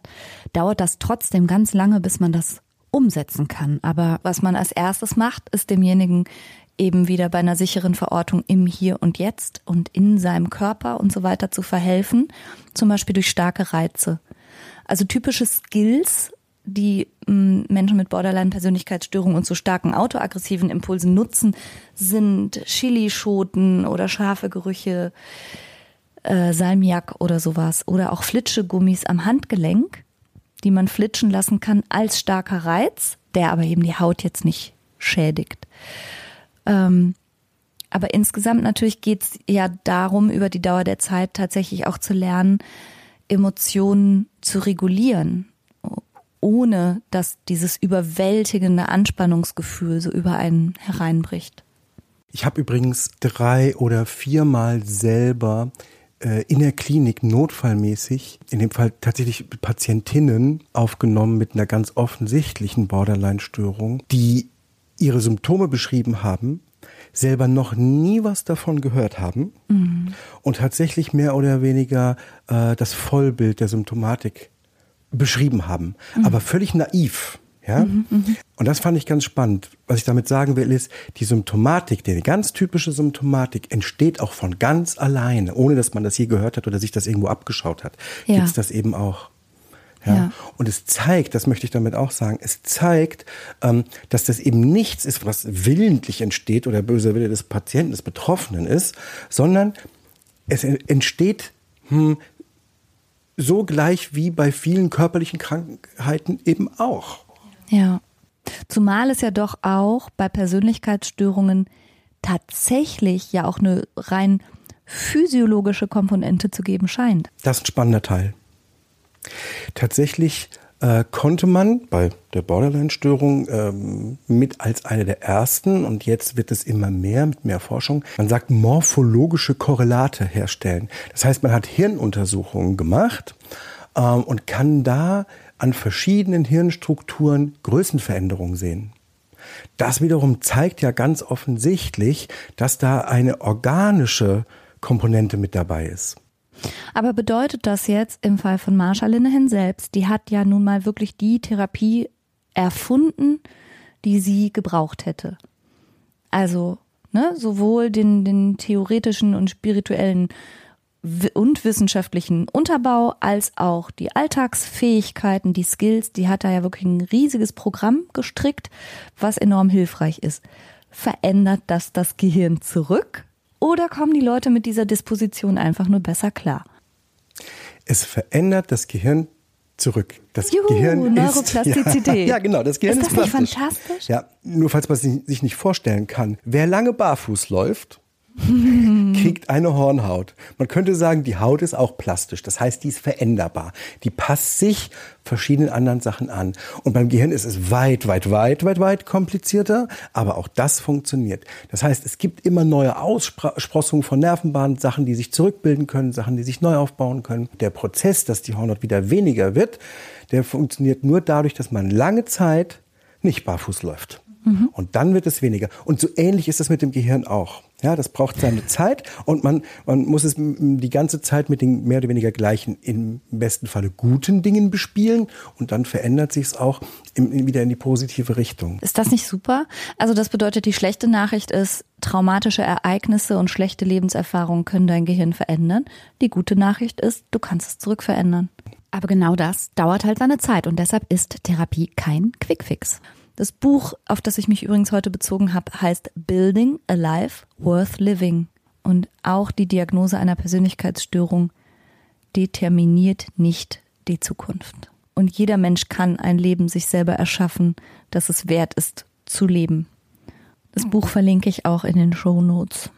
dauert das trotzdem ganz lange, bis man das umsetzen kann. Aber was man als erstes macht, ist demjenigen eben wieder bei einer sicheren Verortung im Hier und Jetzt und in seinem Körper und so weiter zu verhelfen, zum Beispiel durch starke Reize. Also typische Skills, die hm, Menschen mit Borderline-Persönlichkeitsstörungen und so starken autoaggressiven Impulsen nutzen, sind Chilischoten oder scharfe Gerüche, äh, Salmiak oder sowas. Oder auch Flitschegummis am Handgelenk, die man flitschen lassen kann als starker Reiz, der aber eben die Haut jetzt nicht schädigt. Ähm, aber insgesamt natürlich geht es ja darum, über die Dauer der Zeit tatsächlich auch zu lernen, Emotionen zu regulieren, ohne dass dieses überwältigende Anspannungsgefühl so über einen hereinbricht. Ich habe übrigens drei oder viermal selber äh, in der Klinik notfallmäßig, in dem Fall tatsächlich Patientinnen aufgenommen mit einer ganz offensichtlichen Borderline-Störung, die ihre Symptome beschrieben haben, selber noch nie was davon gehört haben mhm. und tatsächlich mehr oder weniger äh, das Vollbild der Symptomatik beschrieben haben, mhm. aber völlig naiv. Ja? Mhm, mh. Und das fand ich ganz spannend. Was ich damit sagen will, ist, die Symptomatik, die ganz typische Symptomatik, entsteht auch von ganz alleine, ohne dass man das je gehört hat oder sich das irgendwo abgeschaut hat. Ja. Gibt es das eben auch. Ja. ja. Und es zeigt, das möchte ich damit auch sagen, es zeigt, ähm, dass das eben nichts ist, was willentlich entsteht oder böser Wille des Patienten, des Betroffenen ist, sondern es entsteht hm, so gleich wie bei vielen körperlichen Krankheiten eben auch. Ja. Zumal es ja doch auch bei Persönlichkeitsstörungen tatsächlich ja auch eine rein physiologische Komponente zu geben scheint. Das ist ein spannender Teil. Tatsächlich äh, konnte man bei der Borderline-Störung ähm, mit als eine der ersten, und jetzt wird es immer mehr mit mehr Forschung, man sagt morphologische Korrelate herstellen. Das heißt, man hat Hirnuntersuchungen gemacht ähm, und kann da an verschiedenen Hirnstrukturen Größenveränderungen sehen. Das wiederum zeigt ja ganz offensichtlich, dass da eine organische Komponente mit dabei ist. Aber bedeutet das jetzt im Fall von Marsha Linehan selbst, die hat ja nun mal wirklich die Therapie erfunden, die sie gebraucht hätte. Also ne, sowohl den, den theoretischen und spirituellen und wissenschaftlichen Unterbau als auch die Alltagsfähigkeiten, die Skills, die hat da ja wirklich ein riesiges Programm gestrickt, was enorm hilfreich ist. Verändert das das Gehirn zurück oder kommen die Leute mit dieser Disposition einfach nur besser klar? Es verändert das Gehirn zurück. Das Juhu, Gehirn Neuroplastizität. Ist, ja, ja, genau. Das Gehirn ist, das ist plastisch. nicht fantastisch? Ja, nur falls man sich nicht vorstellen kann. Wer lange barfuß läuft, kriegt eine Hornhaut. Man könnte sagen, die Haut ist auch plastisch. Das heißt, die ist veränderbar. Die passt sich verschiedenen anderen Sachen an. Und beim Gehirn ist es weit, weit, weit, weit, weit komplizierter. Aber auch das funktioniert. Das heißt, es gibt immer neue Aussprossungen von Nervenbahnen, Sachen, die sich zurückbilden können, Sachen, die sich neu aufbauen können. Der Prozess, dass die Hornhaut wieder weniger wird, der funktioniert nur dadurch, dass man lange Zeit nicht barfuß läuft. Mhm. Und dann wird es weniger. Und so ähnlich ist es mit dem Gehirn auch. Ja, das braucht seine Zeit und man, man muss es die ganze Zeit mit den mehr oder weniger gleichen, im besten Falle guten Dingen bespielen und dann verändert sich es auch im, wieder in die positive Richtung. Ist das nicht super? Also das bedeutet, die schlechte Nachricht ist, traumatische Ereignisse und schlechte Lebenserfahrungen können dein Gehirn verändern. Die gute Nachricht ist, du kannst es zurückverändern. Aber genau das dauert halt seine Zeit und deshalb ist Therapie kein Quickfix. Das Buch, auf das ich mich übrigens heute bezogen habe, heißt Building a Life Worth Living. Und auch die Diagnose einer Persönlichkeitsstörung determiniert nicht die Zukunft. Und jeder Mensch kann ein Leben sich selber erschaffen, das es wert ist zu leben. Das Buch verlinke ich auch in den Show Notes.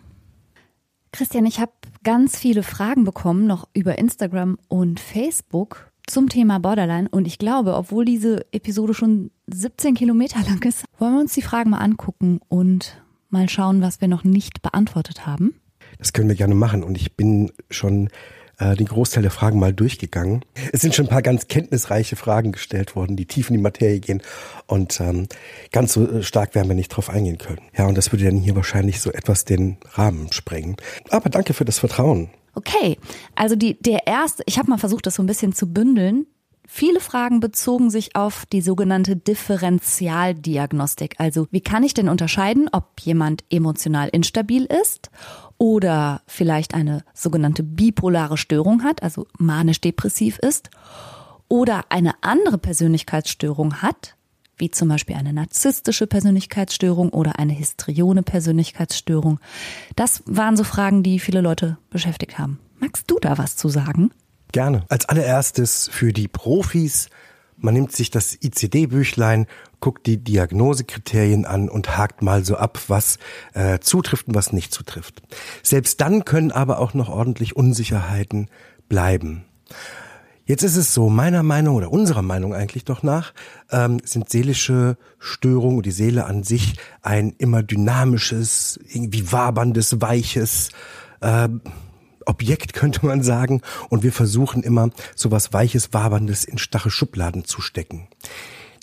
Christian, ich habe ganz viele Fragen bekommen, noch über Instagram und Facebook zum Thema Borderline. Und ich glaube, obwohl diese Episode schon 17 Kilometer lang ist, wollen wir uns die Fragen mal angucken und mal schauen, was wir noch nicht beantwortet haben. Das können wir gerne machen. Und ich bin schon äh, den Großteil der Fragen mal durchgegangen. Es sind schon ein paar ganz kenntnisreiche Fragen gestellt worden, die tief in die Materie gehen. Und ähm, ganz so äh, stark werden wir nicht drauf eingehen können. Ja, und das würde dann hier wahrscheinlich so etwas den Rahmen sprengen. Aber danke für das Vertrauen. Okay, also die, der erste, ich habe mal versucht, das so ein bisschen zu bündeln. Viele Fragen bezogen sich auf die sogenannte Differentialdiagnostik. Also wie kann ich denn unterscheiden, ob jemand emotional instabil ist oder vielleicht eine sogenannte bipolare Störung hat, also manisch-depressiv ist, oder eine andere Persönlichkeitsstörung hat, wie zum Beispiel eine narzisstische Persönlichkeitsstörung oder eine histrione Persönlichkeitsstörung. Das waren so Fragen, die viele Leute beschäftigt haben. Magst du da was zu sagen? Gerne. Als allererstes für die Profis, man nimmt sich das ICD-Büchlein, guckt die Diagnosekriterien an und hakt mal so ab, was äh, zutrifft und was nicht zutrifft. Selbst dann können aber auch noch ordentlich Unsicherheiten bleiben. Jetzt ist es so, meiner Meinung oder unserer Meinung eigentlich doch nach, ähm, sind seelische Störungen und die Seele an sich ein immer dynamisches, irgendwie waberndes, weiches äh, Objekt, könnte man sagen. Und wir versuchen immer, so was Weiches, Waberndes in starre Schubladen zu stecken.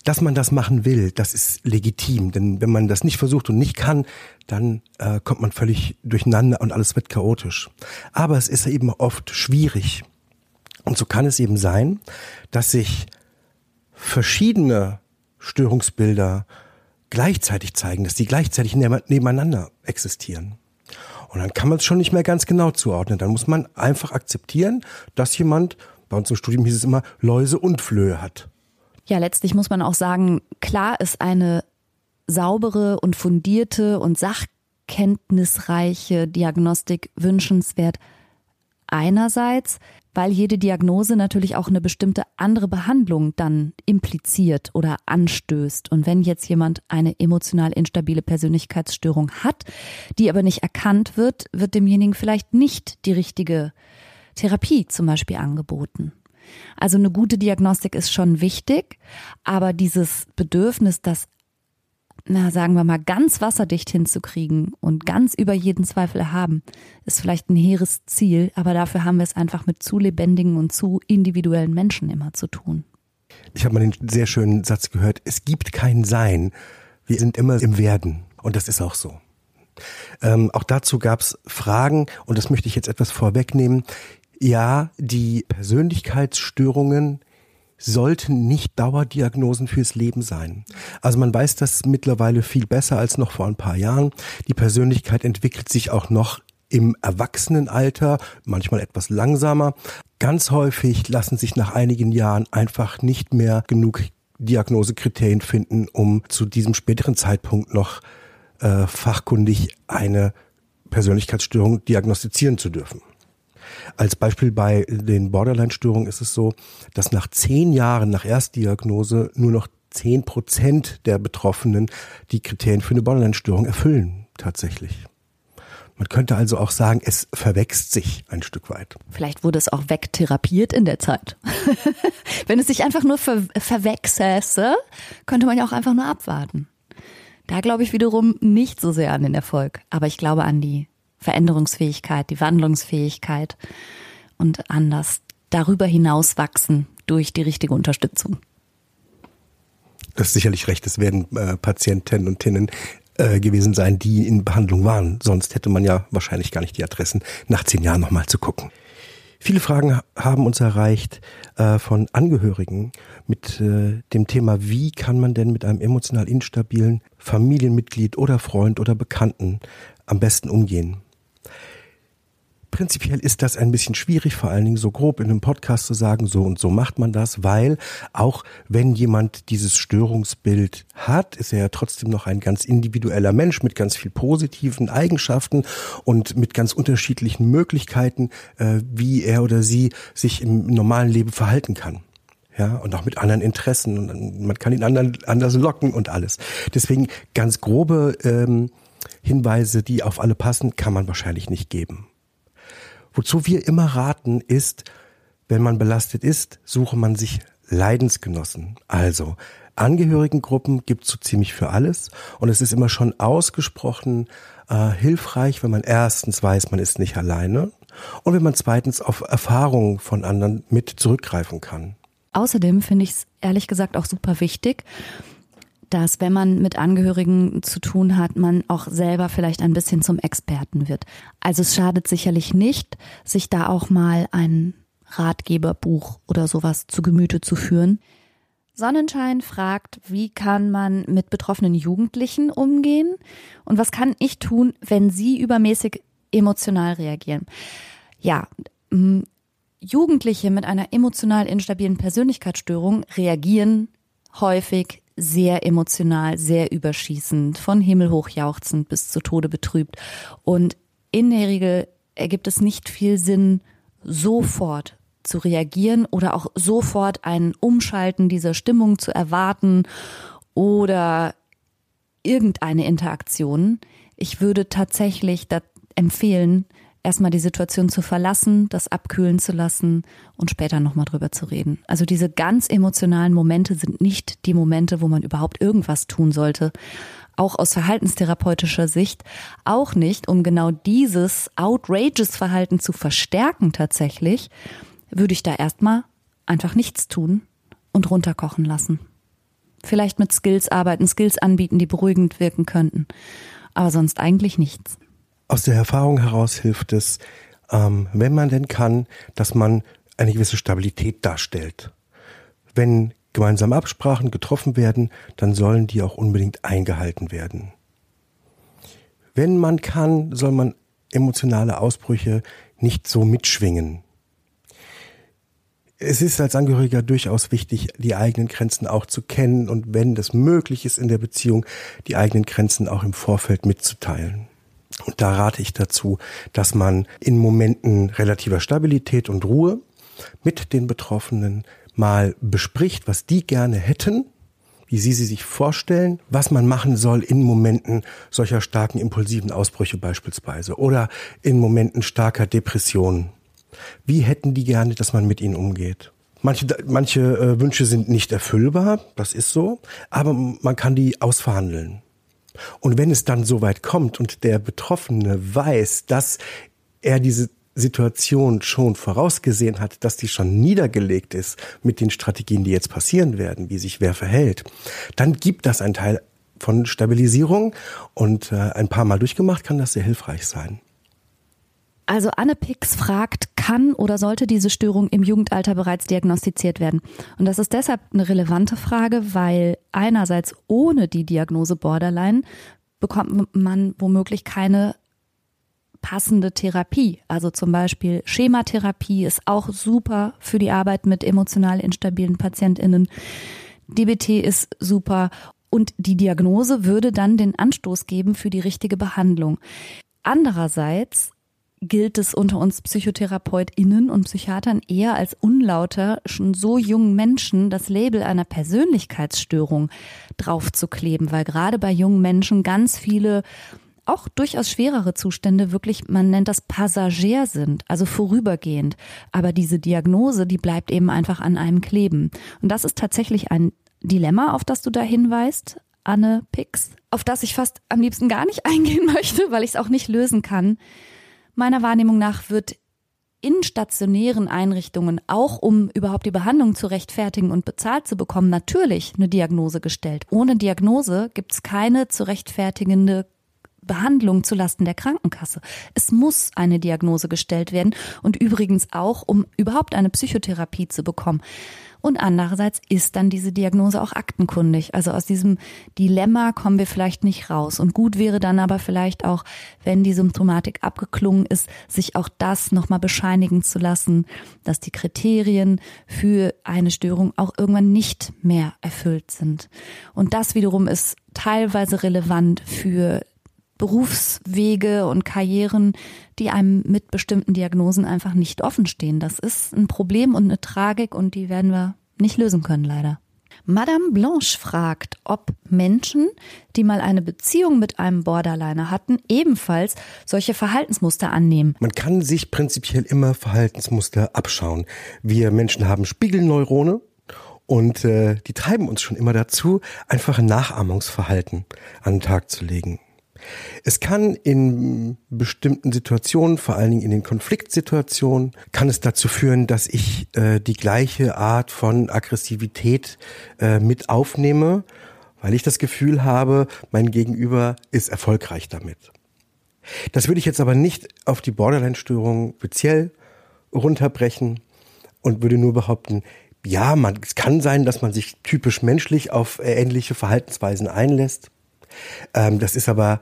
dass man das machen will, das ist legitim. Denn wenn man das nicht versucht und nicht kann, dann äh, kommt man völlig durcheinander und alles wird chaotisch. Aber es ist eben oft schwierig. Und so kann es eben sein, dass sich verschiedene Störungsbilder gleichzeitig zeigen, dass die gleichzeitig nebeneinander existieren. Und dann kann man es schon nicht mehr ganz genau zuordnen. Dann muss man einfach akzeptieren, dass jemand, bei uns im Studium hieß es immer, Läuse und Flöhe hat. Ja, letztlich muss man auch sagen, klar ist eine saubere und fundierte und sachkenntnisreiche Diagnostik wünschenswert. Einerseits, weil jede Diagnose natürlich auch eine bestimmte andere Behandlung dann impliziert oder anstößt. Und wenn jetzt jemand eine emotional instabile Persönlichkeitsstörung hat, die aber nicht erkannt wird, wird demjenigen vielleicht nicht die richtige Therapie zum Beispiel angeboten. Also eine gute Diagnostik ist schon wichtig, aber dieses Bedürfnis, das na, sagen wir mal, ganz wasserdicht hinzukriegen und ganz über jeden Zweifel erhaben, ist vielleicht ein hehres Ziel, aber dafür haben wir es einfach mit zu lebendigen und zu individuellen Menschen immer zu tun. Ich habe mal den sehr schönen Satz gehört, es gibt kein Sein, wir sind immer im Werden. Und das ist auch so. Ähm, auch dazu gab es Fragen und das möchte ich jetzt etwas vorwegnehmen. Ja, die Persönlichkeitsstörungen sollten nicht Dauerdiagnosen fürs Leben sein. Also man weiß das mittlerweile viel besser als noch vor ein paar Jahren. Die Persönlichkeit entwickelt sich auch noch im Erwachsenenalter, manchmal etwas langsamer. Ganz häufig lassen sich nach einigen Jahren einfach nicht mehr genug Diagnosekriterien finden, um zu diesem späteren Zeitpunkt noch äh, fachkundig eine Persönlichkeitsstörung diagnostizieren zu dürfen. Als Beispiel bei den Borderline-Störungen ist es so, dass nach zehn Jahren nach Erstdiagnose nur noch zehn Prozent der Betroffenen die Kriterien für eine Borderline-Störung erfüllen, tatsächlich. Man könnte also auch sagen, es verwächst sich ein Stück weit. Vielleicht wurde es auch wegtherapiert in der Zeit. Wenn es sich einfach nur ver verwechsäße, könnte man ja auch einfach nur abwarten. Da glaube ich wiederum nicht so sehr an den Erfolg, aber ich glaube an die Veränderungsfähigkeit, die Wandlungsfähigkeit und anders darüber hinaus wachsen durch die richtige Unterstützung. Das ist sicherlich recht. Es werden äh, Patienten und Tinnen äh, gewesen sein, die in Behandlung waren. Sonst hätte man ja wahrscheinlich gar nicht die Adressen, nach zehn Jahren nochmal zu gucken. Viele Fragen haben uns erreicht äh, von Angehörigen mit äh, dem Thema, wie kann man denn mit einem emotional instabilen Familienmitglied oder Freund oder Bekannten am besten umgehen? Prinzipiell ist das ein bisschen schwierig, vor allen Dingen so grob in einem Podcast zu sagen, so und so macht man das, weil auch wenn jemand dieses Störungsbild hat, ist er ja trotzdem noch ein ganz individueller Mensch mit ganz viel positiven Eigenschaften und mit ganz unterschiedlichen Möglichkeiten, äh, wie er oder sie sich im normalen Leben verhalten kann ja, und auch mit anderen Interessen. Und man kann ihn anderen, anders locken und alles. Deswegen ganz grobe ähm, Hinweise, die auf alle passen, kann man wahrscheinlich nicht geben. Wozu wir immer raten ist, wenn man belastet ist, suche man sich Leidensgenossen. Also Angehörigengruppen gibt es so ziemlich für alles und es ist immer schon ausgesprochen äh, hilfreich, wenn man erstens weiß, man ist nicht alleine und wenn man zweitens auf Erfahrungen von anderen mit zurückgreifen kann. Außerdem finde ich es ehrlich gesagt auch super wichtig, dass wenn man mit Angehörigen zu tun hat, man auch selber vielleicht ein bisschen zum Experten wird. Also es schadet sicherlich nicht, sich da auch mal ein Ratgeberbuch oder sowas zu Gemüte zu führen. Sonnenschein fragt, wie kann man mit betroffenen Jugendlichen umgehen und was kann ich tun, wenn sie übermäßig emotional reagieren? Ja, Jugendliche mit einer emotional instabilen Persönlichkeitsstörung reagieren häufig sehr emotional, sehr überschießend, von Himmel hoch jauchzend bis zu Tode betrübt. Und in der Regel ergibt es nicht viel Sinn, sofort zu reagieren oder auch sofort ein Umschalten dieser Stimmung zu erwarten oder irgendeine Interaktion. Ich würde tatsächlich empfehlen, erstmal die Situation zu verlassen, das abkühlen zu lassen und später nochmal drüber zu reden. Also diese ganz emotionalen Momente sind nicht die Momente, wo man überhaupt irgendwas tun sollte. Auch aus verhaltenstherapeutischer Sicht. Auch nicht, um genau dieses outrageous Verhalten zu verstärken tatsächlich, würde ich da erstmal einfach nichts tun und runterkochen lassen. Vielleicht mit Skills arbeiten, Skills anbieten, die beruhigend wirken könnten. Aber sonst eigentlich nichts. Aus der Erfahrung heraus hilft es, ähm, wenn man denn kann, dass man eine gewisse Stabilität darstellt. Wenn gemeinsame Absprachen getroffen werden, dann sollen die auch unbedingt eingehalten werden. Wenn man kann, soll man emotionale Ausbrüche nicht so mitschwingen. Es ist als Angehöriger durchaus wichtig, die eigenen Grenzen auch zu kennen und wenn das möglich ist in der Beziehung, die eigenen Grenzen auch im Vorfeld mitzuteilen. Und da rate ich dazu, dass man in Momenten relativer Stabilität und Ruhe mit den Betroffenen mal bespricht, was die gerne hätten, wie sie sie sich vorstellen, was man machen soll in Momenten solcher starken impulsiven Ausbrüche beispielsweise oder in Momenten starker Depressionen. Wie hätten die gerne, dass man mit ihnen umgeht? Manche, manche äh, Wünsche sind nicht erfüllbar, das ist so, aber man kann die ausverhandeln. Und wenn es dann so weit kommt und der Betroffene weiß, dass er diese Situation schon vorausgesehen hat, dass die schon niedergelegt ist mit den Strategien, die jetzt passieren werden, wie sich wer verhält, dann gibt das einen Teil von Stabilisierung und äh, ein paar Mal durchgemacht kann das sehr hilfreich sein. Also Anne Pix fragt, kann oder sollte diese Störung im Jugendalter bereits diagnostiziert werden? Und das ist deshalb eine relevante Frage, weil einerseits ohne die Diagnose Borderline bekommt man womöglich keine passende Therapie. Also zum Beispiel Schematherapie ist auch super für die Arbeit mit emotional instabilen PatientInnen. DBT ist super und die Diagnose würde dann den Anstoß geben für die richtige Behandlung. Andererseits gilt es unter uns PsychotherapeutInnen und Psychiatern eher als unlauter, schon so jungen Menschen das Label einer Persönlichkeitsstörung draufzukleben, weil gerade bei jungen Menschen ganz viele auch durchaus schwerere Zustände wirklich, man nennt das Passagier sind, also vorübergehend. Aber diese Diagnose, die bleibt eben einfach an einem kleben. Und das ist tatsächlich ein Dilemma, auf das du da hinweist, Anne Pix, auf das ich fast am liebsten gar nicht eingehen möchte, weil ich es auch nicht lösen kann. Meiner Wahrnehmung nach wird in stationären Einrichtungen, auch um überhaupt die Behandlung zu rechtfertigen und bezahlt zu bekommen, natürlich eine Diagnose gestellt. Ohne Diagnose gibt es keine zu rechtfertigende Behandlung zulasten der Krankenkasse. Es muss eine Diagnose gestellt werden und übrigens auch, um überhaupt eine Psychotherapie zu bekommen. Und andererseits ist dann diese Diagnose auch aktenkundig. Also aus diesem Dilemma kommen wir vielleicht nicht raus. Und gut wäre dann aber vielleicht auch, wenn die Symptomatik abgeklungen ist, sich auch das nochmal bescheinigen zu lassen, dass die Kriterien für eine Störung auch irgendwann nicht mehr erfüllt sind. Und das wiederum ist teilweise relevant für Berufswege und Karrieren, die einem mit bestimmten Diagnosen einfach nicht offen stehen. Das ist ein Problem und eine Tragik und die werden wir nicht lösen können, leider. Madame Blanche fragt, ob Menschen, die mal eine Beziehung mit einem Borderliner hatten, ebenfalls solche Verhaltensmuster annehmen. Man kann sich prinzipiell immer Verhaltensmuster abschauen. Wir Menschen haben Spiegelneurone und äh, die treiben uns schon immer dazu, einfach ein Nachahmungsverhalten an den Tag zu legen. Es kann in bestimmten Situationen, vor allen Dingen in den Konfliktsituationen, kann es dazu führen, dass ich äh, die gleiche Art von Aggressivität äh, mit aufnehme, weil ich das Gefühl habe, mein Gegenüber ist erfolgreich damit. Das würde ich jetzt aber nicht auf die Borderline-Störung speziell runterbrechen und würde nur behaupten, ja, man, es kann sein, dass man sich typisch menschlich auf ähnliche Verhaltensweisen einlässt. Ähm, das ist aber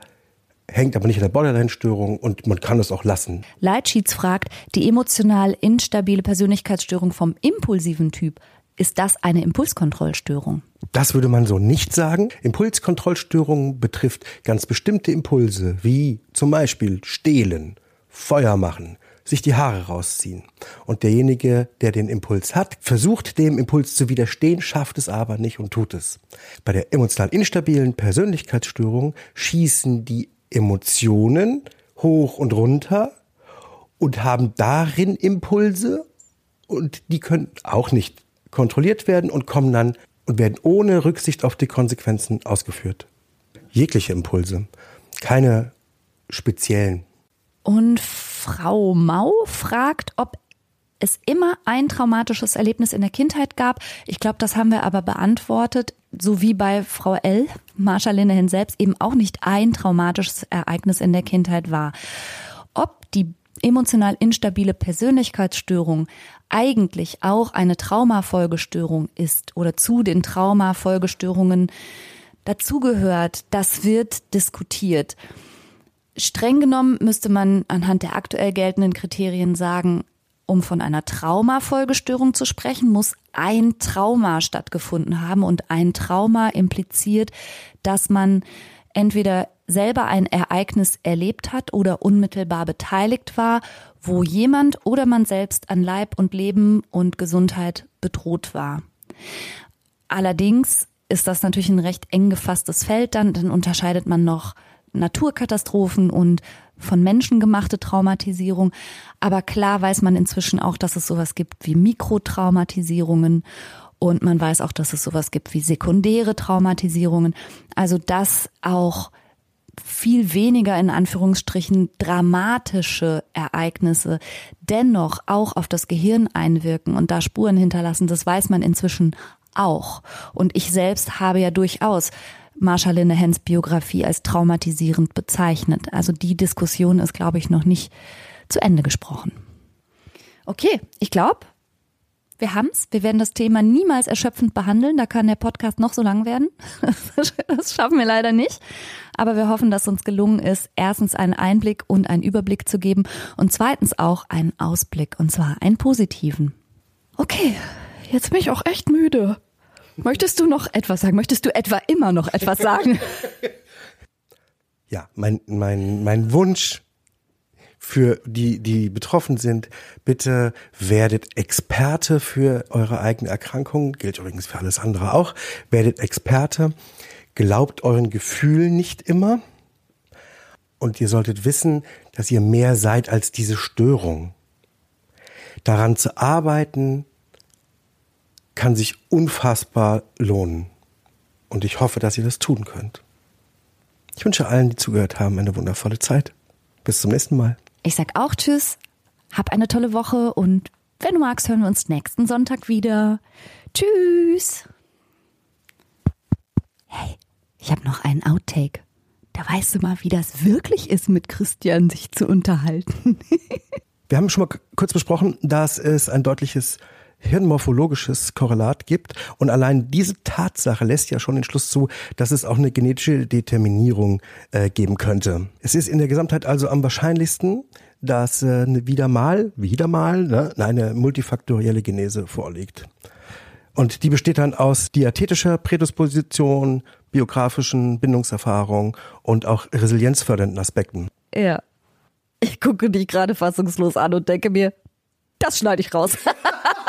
hängt aber nicht an der Borderline-Störung und man kann es auch lassen. Leitschieds fragt, die emotional instabile Persönlichkeitsstörung vom impulsiven Typ, ist das eine Impulskontrollstörung? Das würde man so nicht sagen. Impulskontrollstörung betrifft ganz bestimmte Impulse, wie zum Beispiel stehlen, Feuer machen, sich die Haare rausziehen. Und derjenige, der den Impuls hat, versucht dem Impuls zu widerstehen, schafft es aber nicht und tut es. Bei der emotional instabilen Persönlichkeitsstörung schießen die Emotionen hoch und runter und haben darin Impulse und die können auch nicht kontrolliert werden und kommen dann und werden ohne Rücksicht auf die Konsequenzen ausgeführt. Jegliche Impulse, keine speziellen. Und Frau Mau fragt, ob es immer ein traumatisches Erlebnis in der Kindheit gab. Ich glaube, das haben wir aber beantwortet. So wie bei Frau L., Marsha Linehan selbst, eben auch nicht ein traumatisches Ereignis in der Kindheit war. Ob die emotional instabile Persönlichkeitsstörung eigentlich auch eine Traumafolgestörung ist oder zu den Traumafolgestörungen dazugehört, das wird diskutiert. Streng genommen müsste man anhand der aktuell geltenden Kriterien sagen, um von einer Traumafolgestörung zu sprechen, muss ein Trauma stattgefunden haben und ein Trauma impliziert, dass man entweder selber ein Ereignis erlebt hat oder unmittelbar beteiligt war, wo jemand oder man selbst an Leib und Leben und Gesundheit bedroht war. Allerdings ist das natürlich ein recht eng gefasstes Feld, dann, dann unterscheidet man noch Naturkatastrophen und von Menschen gemachte Traumatisierung. Aber klar weiß man inzwischen auch, dass es sowas gibt wie Mikrotraumatisierungen und man weiß auch, dass es sowas gibt wie sekundäre Traumatisierungen. Also dass auch viel weniger in Anführungsstrichen dramatische Ereignisse dennoch auch auf das Gehirn einwirken und da Spuren hinterlassen, das weiß man inzwischen auch. Und ich selbst habe ja durchaus Marsha Linnehans Biografie als traumatisierend bezeichnet. Also die Diskussion ist, glaube ich, noch nicht zu Ende gesprochen. Okay, ich glaube, wir haben's. Wir werden das Thema niemals erschöpfend behandeln. Da kann der Podcast noch so lang werden. Das schaffen wir leider nicht. Aber wir hoffen, dass uns gelungen ist, erstens einen Einblick und einen Überblick zu geben und zweitens auch einen Ausblick und zwar einen positiven. Okay, jetzt bin ich auch echt müde. Möchtest du noch etwas sagen? Möchtest du etwa immer noch etwas sagen? Ja, mein, mein, mein Wunsch für die, die betroffen sind, bitte werdet Experte für eure eigene Erkrankung, gilt übrigens für alles andere auch, werdet Experte, glaubt euren Gefühlen nicht immer und ihr solltet wissen, dass ihr mehr seid als diese Störung. Daran zu arbeiten, kann sich unfassbar lohnen. Und ich hoffe, dass ihr das tun könnt. Ich wünsche allen, die zugehört haben, eine wundervolle Zeit. Bis zum nächsten Mal. Ich sag auch Tschüss, hab eine tolle Woche und wenn du magst, hören wir uns nächsten Sonntag wieder. Tschüss. Hey, ich habe noch einen Outtake. Da weißt du mal, wie das wirklich ist, mit Christian sich zu unterhalten. wir haben schon mal kurz besprochen, dass es ein deutliches hirnmorphologisches Korrelat gibt. Und allein diese Tatsache lässt ja schon den Schluss zu, dass es auch eine genetische Determinierung äh, geben könnte. Es ist in der Gesamtheit also am wahrscheinlichsten, dass äh, wieder mal, wieder mal, ne, eine multifaktorielle Genese vorliegt. Und die besteht dann aus diathetischer Prädisposition, biografischen Bindungserfahrung und auch resilienzfördernden Aspekten. Ja. Ich gucke dich gerade fassungslos an und denke mir, das schneide ich raus.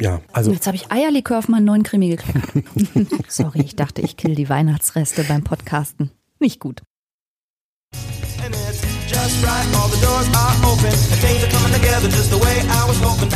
ja, also. Jetzt habe ich Eierlikör auf meinen neuen Krimi gekriegt. Sorry, ich dachte, ich kill die Weihnachtsreste beim Podcasten. Nicht gut. just right, all the doors are open, and things are coming together just the way I was hoping.